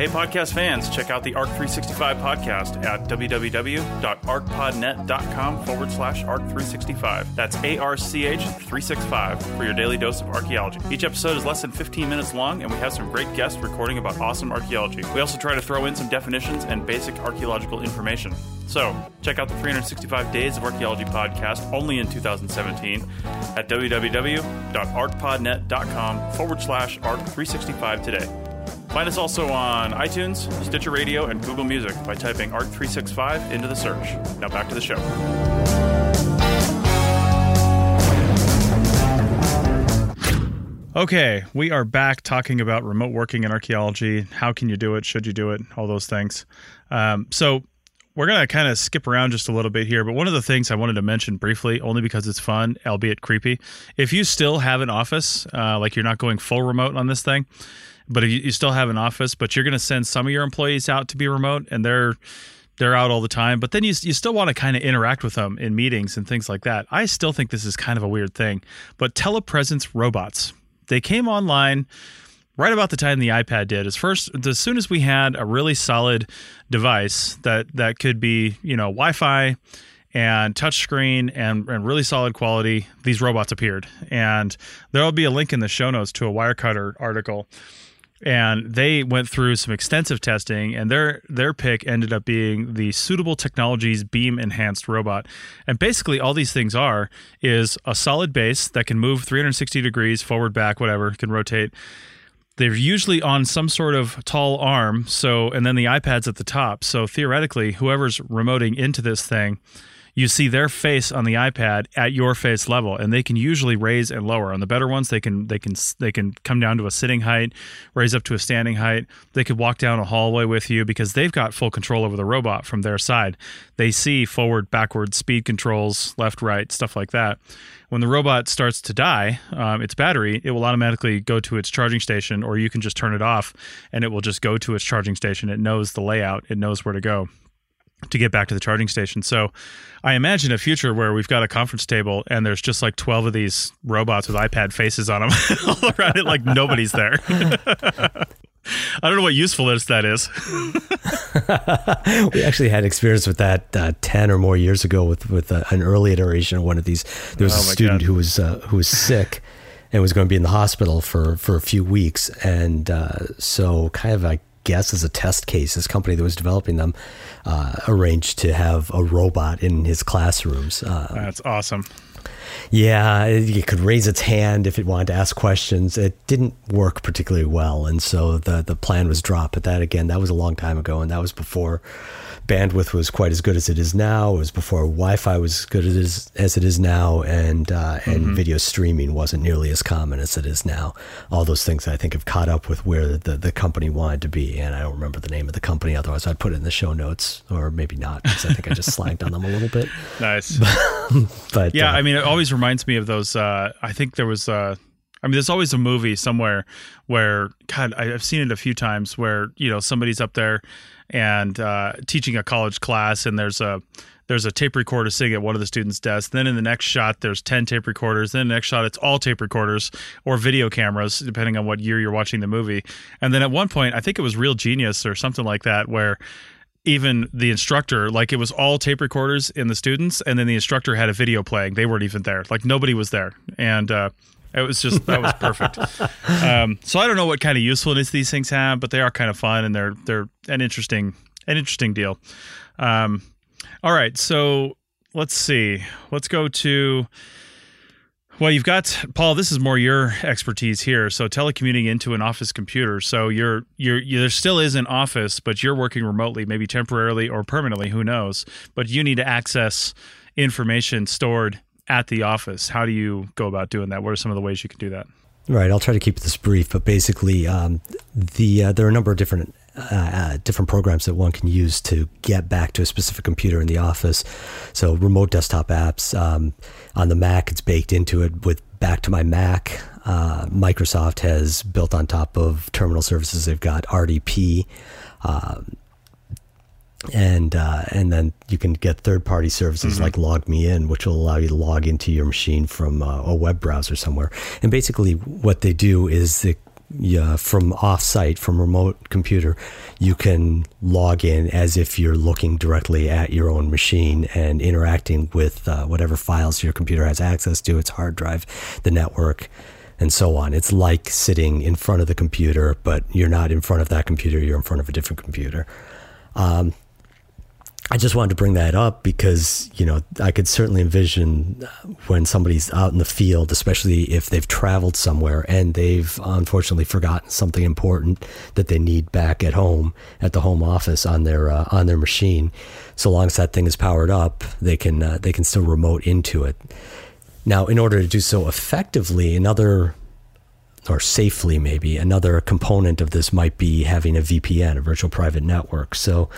Hey, podcast fans, check out the ARCH365 podcast at www.archpodnet.com forward slash ARCH365. That's ARCH 365 for your daily dose of archaeology. Each episode is less than 15 minutes long, and we have some great guests recording about awesome archaeology. We also try to throw in some definitions and basic archaeological information. So, check out the 365 Days of Archaeology podcast only in 2017 at www.archpodnet.com forward slash ARCH365 today. Find us also on iTunes, Stitcher Radio, and Google Music by typing ARCH365 into the search. Now back to the show. Okay, we are back talking about remote working in archaeology. How can you do it? Should you do it? All those things. Um, so, we're going to kind of skip around just a little bit here, but one of the things I wanted to mention briefly, only because it's fun, albeit creepy, if you still have an office, uh, like you're not going full remote on this thing, but you, still have an office, but you're going to send some of your employees out to be remote, and they're they're out all the time. But then you you still want to kind of interact with them in meetings and things like that. I still think this is kind of a weird thing. But telepresence robots, they came online right about the time the iPad did. As first, as soon as we had a really solid device that that could be you know Wi-Fi and touchscreen and, and really solid quality, these robots appeared. And there'll be a link in the show notes to a Wirecutter article and they went through some extensive testing and their their pick ended up being the suitable technologies beam enhanced robot. And basically all these things are is a solid base that can move 360 degrees forward back whatever can rotate. They're usually on some sort of tall arm so and then the ipad's at the top. So theoretically whoever's remoting into this thing you see their face on the iPad at your face level, and they can usually raise and lower. On the better ones, they can they can they can come down to a sitting height, raise up to a standing height. They could walk down a hallway with you because they've got full control over the robot from their side. They see forward, backward, speed controls, left, right, stuff like that. When the robot starts to die, um, its battery, it will automatically go to its charging station, or you can just turn it off, and it will just go to its charging station. It knows the layout, it knows where to go to get back to the charging station. So I imagine a future where we've got a conference table and there's just like 12 of these robots with iPad faces on them all around it, like nobody's there. I don't know what usefulness that is. we actually had experience with that uh, ten or more years ago with with uh, an early iteration of one of these. There was oh a student God. who was uh, who was sick and was going to be in the hospital for for a few weeks, and uh, so kind of I guess as a test case, this company that was developing them uh, arranged to have a robot in his classrooms. Uh, That's awesome. Yeah, it could raise its hand if it wanted to ask questions. It didn't work particularly well, and so the the plan was dropped. But that again, that was a long time ago, and that was before bandwidth was quite as good as it is now. It was before Wi-Fi was as good as, as it is now, and uh, and mm-hmm. video streaming wasn't nearly as common as it is now. All those things I think have caught up with where the, the company wanted to be, and I don't remember the name of the company. Otherwise, I'd put it in the show notes, or maybe not, because I think I just slagged on them a little bit. Nice, but yeah, uh, I mean, it always reminds me of those. Uh, I think there was. Uh, I mean, there's always a movie somewhere where, God, I've seen it a few times where you know somebody's up there and uh, teaching a college class, and there's a there's a tape recorder sitting at one of the students' desks. Then in the next shot, there's 10 tape recorders. Then the next shot, it's all tape recorders or video cameras, depending on what year you're watching the movie. And then at one point, I think it was Real Genius or something like that, where even the instructor, like it was all tape recorders in the students, and then the instructor had a video playing. They weren't even there. Like nobody was there. And uh, it was just that was perfect. um, so I don't know what kind of usefulness these things have, but they are kind of fun and they're they're an interesting an interesting deal. Um, all right, so let's see. Let's go to. Well, you've got Paul. This is more your expertise here. So telecommuting into an office computer. So you're you're you, there still is an office, but you're working remotely, maybe temporarily or permanently. Who knows? But you need to access information stored at the office. How do you go about doing that? What are some of the ways you can do that? Right. I'll try to keep this brief, but basically, um, the uh, there are a number of different uh, different programs that one can use to get back to a specific computer in the office. So remote desktop apps um, on the Mac, it's baked into it with Back to My Mac. Uh, Microsoft has built on top of terminal services. They've got RDP. Uh, and uh, and then you can get third party services mm-hmm. like LogMeIn, which will allow you to log into your machine from uh, a web browser somewhere. And basically, what they do is they yeah, from offsite, from remote computer, you can log in as if you're looking directly at your own machine and interacting with uh, whatever files your computer has access to, its hard drive, the network, and so on. It's like sitting in front of the computer, but you're not in front of that computer, you're in front of a different computer. Um, I just wanted to bring that up because, you know, I could certainly envision when somebody's out in the field, especially if they've traveled somewhere and they've unfortunately forgotten something important that they need back at home at the home office on their uh, on their machine. So long as that thing is powered up, they can uh, they can still remote into it. Now, in order to do so effectively, another or safely maybe another component of this might be having a VPN, a virtual private network. So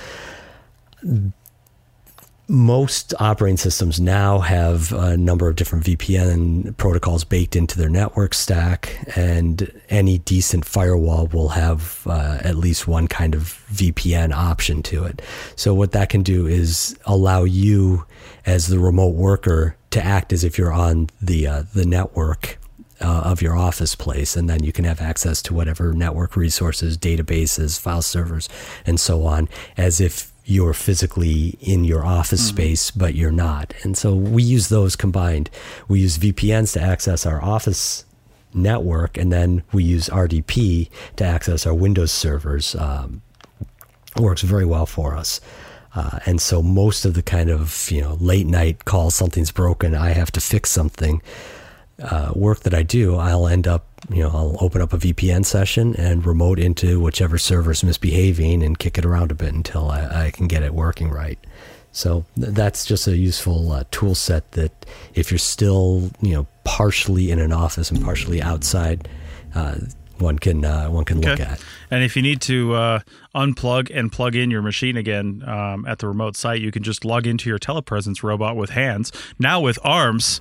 most operating systems now have a number of different VPN protocols baked into their network stack, and any decent firewall will have uh, at least one kind of VPN option to it. So, what that can do is allow you, as the remote worker, to act as if you're on the uh, the network uh, of your office place, and then you can have access to whatever network resources, databases, file servers, and so on, as if you're physically in your office mm-hmm. space, but you're not. And so we use those combined. We use VPNs to access our office network, and then we use RDP to access our Windows servers. Um, works very well for us. Uh, and so most of the kind of you know late night call something's broken, I have to fix something uh, work that I do, I'll end up, you know, I'll open up a VPN session and remote into whichever server's misbehaving and kick it around a bit until I, I can get it working right. So th- that's just a useful uh, tool set that if you're still, you know, partially in an office and partially outside, uh, one can uh, one can look at. And if you need to uh, unplug and plug in your machine again um, at the remote site, you can just log into your telepresence robot with hands, now with arms,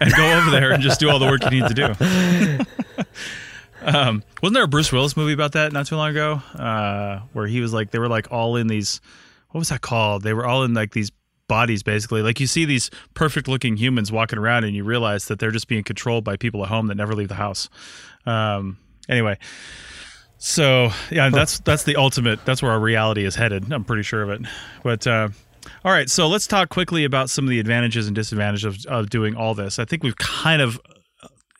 and go over there and just do all the work you need to do. um, wasn't there a Bruce Willis movie about that not too long ago, uh, where he was like they were like all in these what was that called? They were all in like these bodies basically. Like you see these perfect looking humans walking around and you realize that they're just being controlled by people at home that never leave the house. Um, anyway, so yeah, that's that's the ultimate. That's where our reality is headed. I'm pretty sure of it. But uh, all right, so let's talk quickly about some of the advantages and disadvantages of, of doing all this. I think we've kind of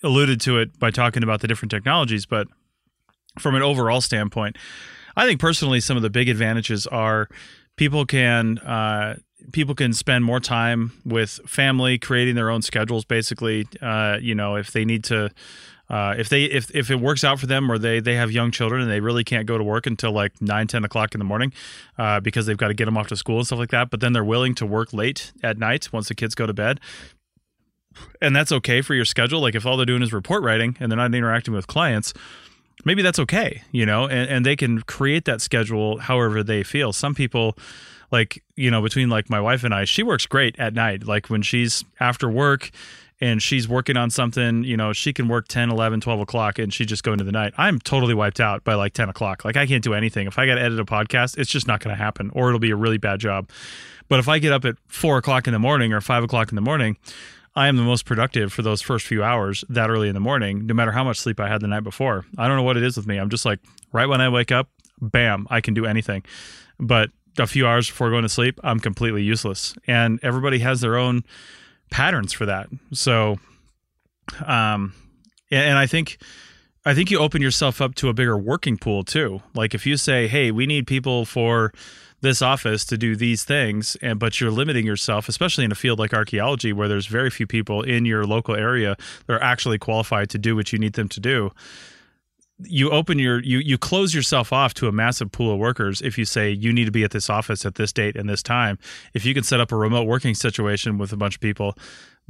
alluded to it by talking about the different technologies, but from an overall standpoint, I think personally some of the big advantages are people can uh, people can spend more time with family, creating their own schedules. Basically, uh, you know, if they need to uh, if they if, if it works out for them or they they have young children and they really can't go to work until like 9 10 o'clock in the morning uh, because they've got to get them off to school and stuff like that but then they're willing to work late at night once the kids go to bed and that's okay for your schedule like if all they're doing is report writing and they're not interacting with clients maybe that's okay you know and, and they can create that schedule however they feel some people like you know between like my wife and i she works great at night like when she's after work and she's working on something, you know, she can work 10, 11, 12 o'clock and she just go into the night. I'm totally wiped out by like 10 o'clock. Like I can't do anything. If I got to edit a podcast, it's just not going to happen or it'll be a really bad job. But if I get up at four o'clock in the morning or five o'clock in the morning, I am the most productive for those first few hours that early in the morning, no matter how much sleep I had the night before. I don't know what it is with me. I'm just like, right when I wake up, bam, I can do anything. But a few hours before going to sleep, I'm completely useless. And everybody has their own patterns for that. So, um, and I think, I think you open yourself up to a bigger working pool too. Like if you say, "Hey, we need people for this office to do these things," and but you're limiting yourself, especially in a field like archaeology, where there's very few people in your local area that are actually qualified to do what you need them to do. You open your you you close yourself off to a massive pool of workers if you say you need to be at this office at this date and this time. If you can set up a remote working situation with a bunch of people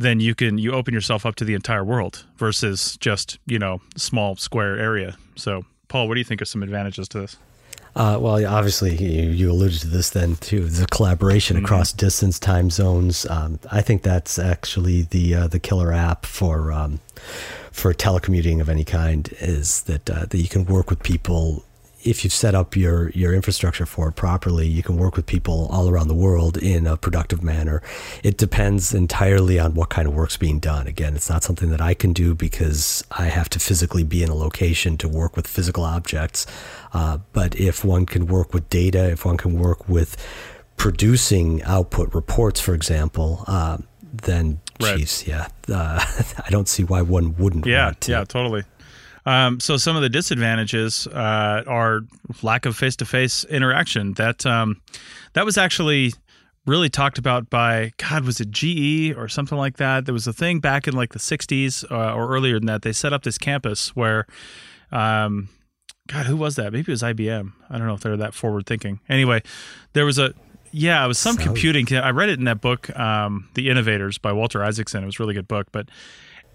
then you can you open yourself up to the entire world versus just you know small square area. So paul what do you think are some advantages to this Uh, well, obviously, you, you, alluded to this then too. The collaboration mm-hmm. across distance, time zones. Um, I think that's actually the uh, the killer app for um, for telecommuting of any kind. Is that uh, that you can work with people if you've set up your your infrastructure for it properly, you can work with people all around the world in a productive manner. It depends entirely on what kind of work's being done. Again, it's not something that I can do because I have to physically be in a location to work with physical objects. Uh, but if one can work with data, if one can work with producing output reports, for example, uh, then right. geez, yeah, uh, I don't see why one wouldn't. Yeah, yeah, totally. Um, so some of the disadvantages uh, are lack of face-to-face interaction. That um, that was actually really talked about by God was it GE or something like that. There was a thing back in like the '60s uh, or earlier than that. They set up this campus where. Um, God, who was that? Maybe it was IBM. I don't know if they're that forward thinking. Anyway, there was a yeah, it was some so, computing. I read it in that book, um, The Innovators by Walter Isaacson. It was a really good book, but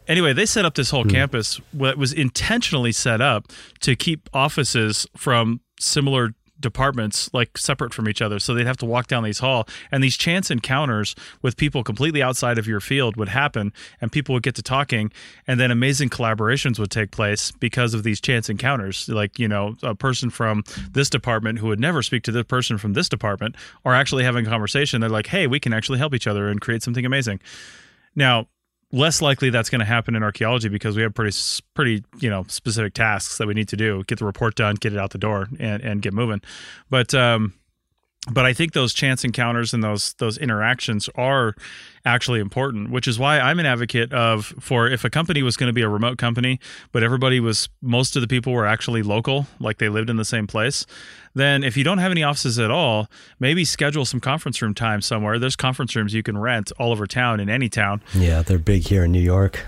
anyway, they set up this whole mm. campus that was intentionally set up to keep offices from similar departments like separate from each other. So they'd have to walk down these hall and these chance encounters with people completely outside of your field would happen and people would get to talking and then amazing collaborations would take place because of these chance encounters. Like you know a person from this department who would never speak to the person from this department are actually having a conversation. They're like hey we can actually help each other and create something amazing. Now less likely that's going to happen in archaeology because we have pretty pretty you know specific tasks that we need to do get the report done get it out the door and and get moving. But um but I think those chance encounters and those those interactions are actually important, which is why I'm an advocate of for if a company was going to be a remote company, but everybody was most of the people were actually local, like they lived in the same place, then if you don't have any offices at all, maybe schedule some conference room time somewhere. There's conference rooms you can rent all over town in any town. Yeah, they're big here in New York.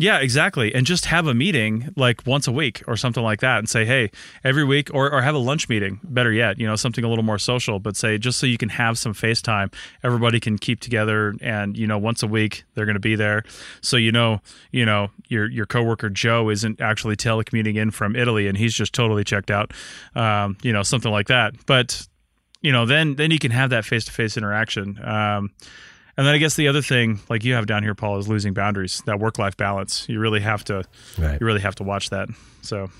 Yeah, exactly. And just have a meeting like once a week or something like that and say, hey, every week, or, or have a lunch meeting, better yet, you know, something a little more social, but say just so you can have some FaceTime. Everybody can keep together and, you know, once a week they're going to be there. So, you know, you know, your, your coworker Joe isn't actually telecommuting in from Italy and he's just totally checked out, um, you know, something like that. But, you know, then, then you can have that face to face interaction. Um, and then I guess the other thing, like you have down here, Paul, is losing boundaries. That work-life balance. You really have to. Right. You really have to watch that. So.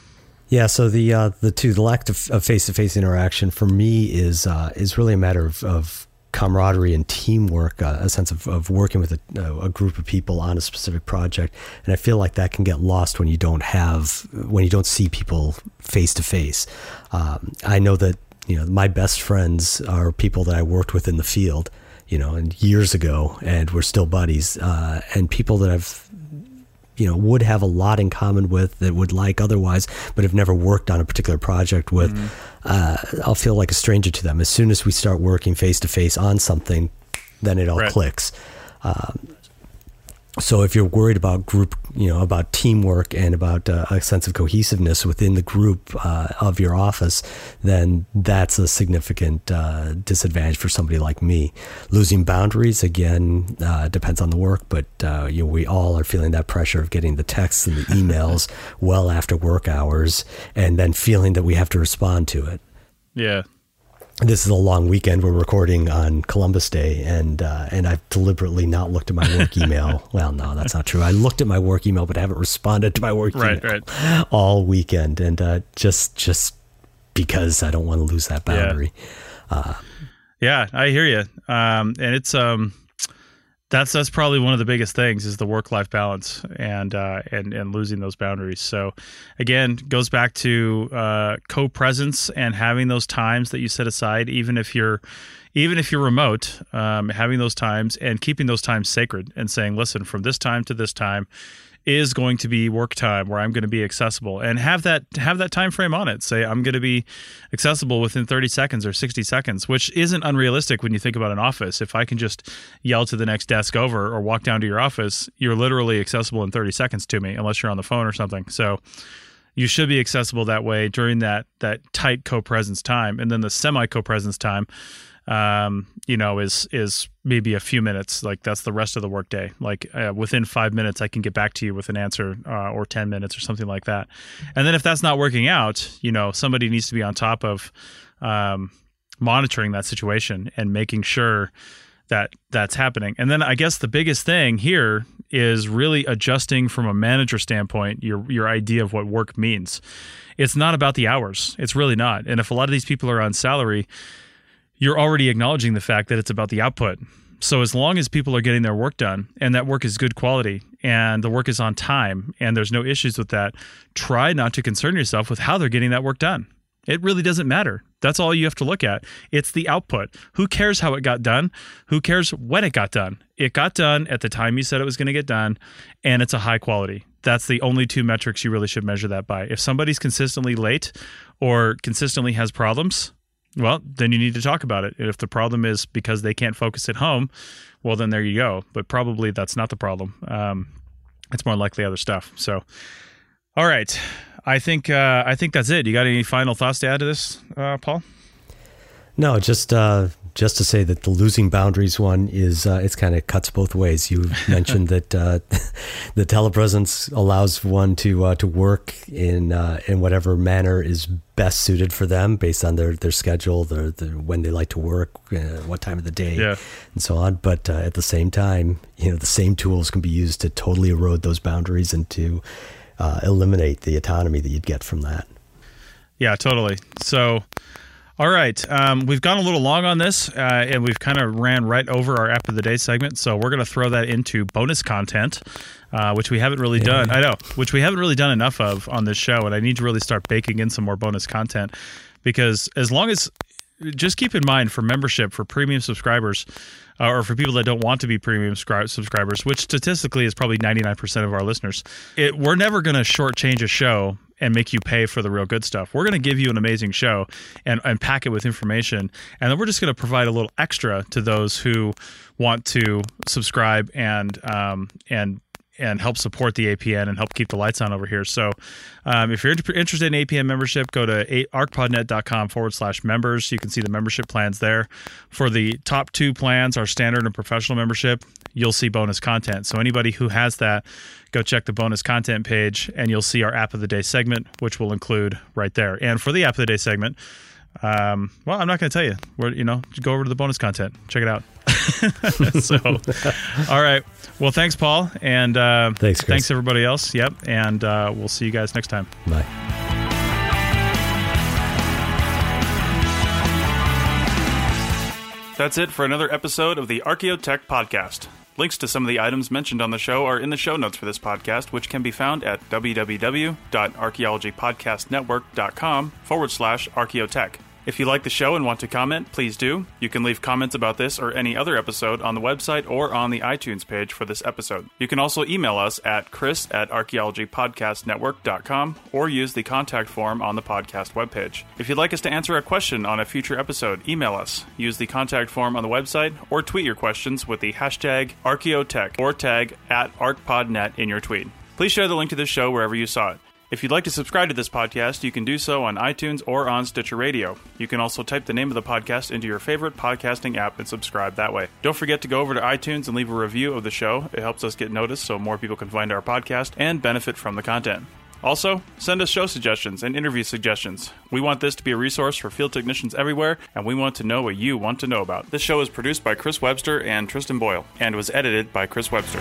Yeah. So the uh, the two the lack of face-to-face interaction for me is uh, is really a matter of, of camaraderie and teamwork, uh, a sense of, of working with a, a, group of people on a specific project. And I feel like that can get lost when you don't have, when you don't see people face to face. I know that, you know, my best friends are people that I worked with in the field you know, and years ago, and we're still buddies. Uh, and people that I've, you know, would have a lot in common with that would like otherwise, but have never worked on a particular project with. Mm-hmm. Uh, I'll feel like a stranger to them as soon as we start working face to face on something. Then it all right. clicks. Um, so if you're worried about group, you know, about teamwork and about uh, a sense of cohesiveness within the group uh, of your office, then that's a significant uh, disadvantage for somebody like me. Losing boundaries again uh, depends on the work, but uh, you know, we all are feeling that pressure of getting the texts and the emails well after work hours, and then feeling that we have to respond to it. Yeah, this is a long weekend. We're recording on Columbus Day, and uh, and I've deliberately not looked at my work email. well, no, that's not true. I looked at my work email, but I haven't responded to my work right, email right. all weekend, and uh, just just because I don't want to lose that boundary. Yeah, uh, yeah I hear you. Um, and it's um, that's that's probably one of the biggest things is the work life balance and uh, and and losing those boundaries. So again, goes back to uh, co presence and having those times that you set aside, even if you're even if you're remote, um, having those times and keeping those times sacred and saying, listen, from this time to this time is going to be work time where I'm going to be accessible and have that have that time frame on it. Say I'm going to be accessible within 30 seconds or 60 seconds, which isn't unrealistic when you think about an office. If I can just yell to the next desk over or walk down to your office, you're literally accessible in 30 seconds to me unless you're on the phone or something. So you should be accessible that way during that that tight co-presence time and then the semi co-presence time um, you know, is is maybe a few minutes. Like that's the rest of the workday. Like uh, within five minutes, I can get back to you with an answer, uh, or ten minutes, or something like that. And then if that's not working out, you know, somebody needs to be on top of um, monitoring that situation and making sure that that's happening. And then I guess the biggest thing here is really adjusting from a manager standpoint your your idea of what work means. It's not about the hours. It's really not. And if a lot of these people are on salary, you're already acknowledging the fact that it's about the output. So as long as people are getting their work done and that work is good quality and the work is on time and there's no issues with that, try not to concern yourself with how they're getting that work done. It really doesn't matter. That's all you have to look at. It's the output. Who cares how it got done? Who cares when it got done? It got done at the time you said it was going to get done, and it's a high quality. That's the only two metrics you really should measure that by. If somebody's consistently late or consistently has problems, well, then you need to talk about it. If the problem is because they can't focus at home, well, then there you go. But probably that's not the problem. Um, it's more likely other stuff. So, all right. I think uh, I think that's it. You got any final thoughts to add to this, uh, Paul? No, just uh, just to say that the losing boundaries one is uh, it's kind of cuts both ways. You mentioned that uh, the telepresence allows one to uh, to work in uh, in whatever manner is best suited for them based on their their schedule, their, their when they like to work, uh, what time of the day, Yeah. and so on. But uh, at the same time, you know, the same tools can be used to totally erode those boundaries and to uh, eliminate the autonomy that you'd get from that. Yeah, totally. So, all right, um, we've gone a little long on this, uh, and we've kind of ran right over our app of the day segment. So we're going to throw that into bonus content, uh, which we haven't really done. I know, which we haven't really done enough of on this show, and I need to really start baking in some more bonus content because as long as just keep in mind for membership for premium subscribers uh, or for people that don't want to be premium scri- subscribers which statistically is probably 99% of our listeners it, we're never going to shortchange a show and make you pay for the real good stuff. We're going to give you an amazing show and, and pack it with information and then we're just going to provide a little extra to those who want to subscribe and um, and and help support the APN and help keep the lights on over here. So, um, if you're inter- interested in APN membership, go to archpodnet.com forward slash members. You can see the membership plans there. For the top two plans, our standard and professional membership, you'll see bonus content. So, anybody who has that, go check the bonus content page and you'll see our app of the day segment, which will include right there. And for the app of the day segment, um, well, I'm not going to tell you. We're, you know, go over to the bonus content. Check it out. so, all right. Well, thanks, Paul, and uh, Thanks, Chris. thanks everybody else. Yep, and uh, we'll see you guys next time. Bye. That's it for another episode of the Archaeotech Podcast. Links to some of the items mentioned on the show are in the show notes for this podcast, which can be found at www.archaeologypodcastnetwork.com forward slash archaeotech. If you like the show and want to comment, please do. You can leave comments about this or any other episode on the website or on the iTunes page for this episode. You can also email us at chris at archaeologypodcastnetwork.com or use the contact form on the podcast webpage. If you'd like us to answer a question on a future episode, email us. Use the contact form on the website or tweet your questions with the hashtag Archaeotech or tag at ArchPodNet in your tweet. Please share the link to this show wherever you saw it. If you'd like to subscribe to this podcast, you can do so on iTunes or on Stitcher Radio. You can also type the name of the podcast into your favorite podcasting app and subscribe that way. Don't forget to go over to iTunes and leave a review of the show. It helps us get noticed so more people can find our podcast and benefit from the content. Also, send us show suggestions and interview suggestions. We want this to be a resource for field technicians everywhere, and we want to know what you want to know about. This show is produced by Chris Webster and Tristan Boyle, and was edited by Chris Webster.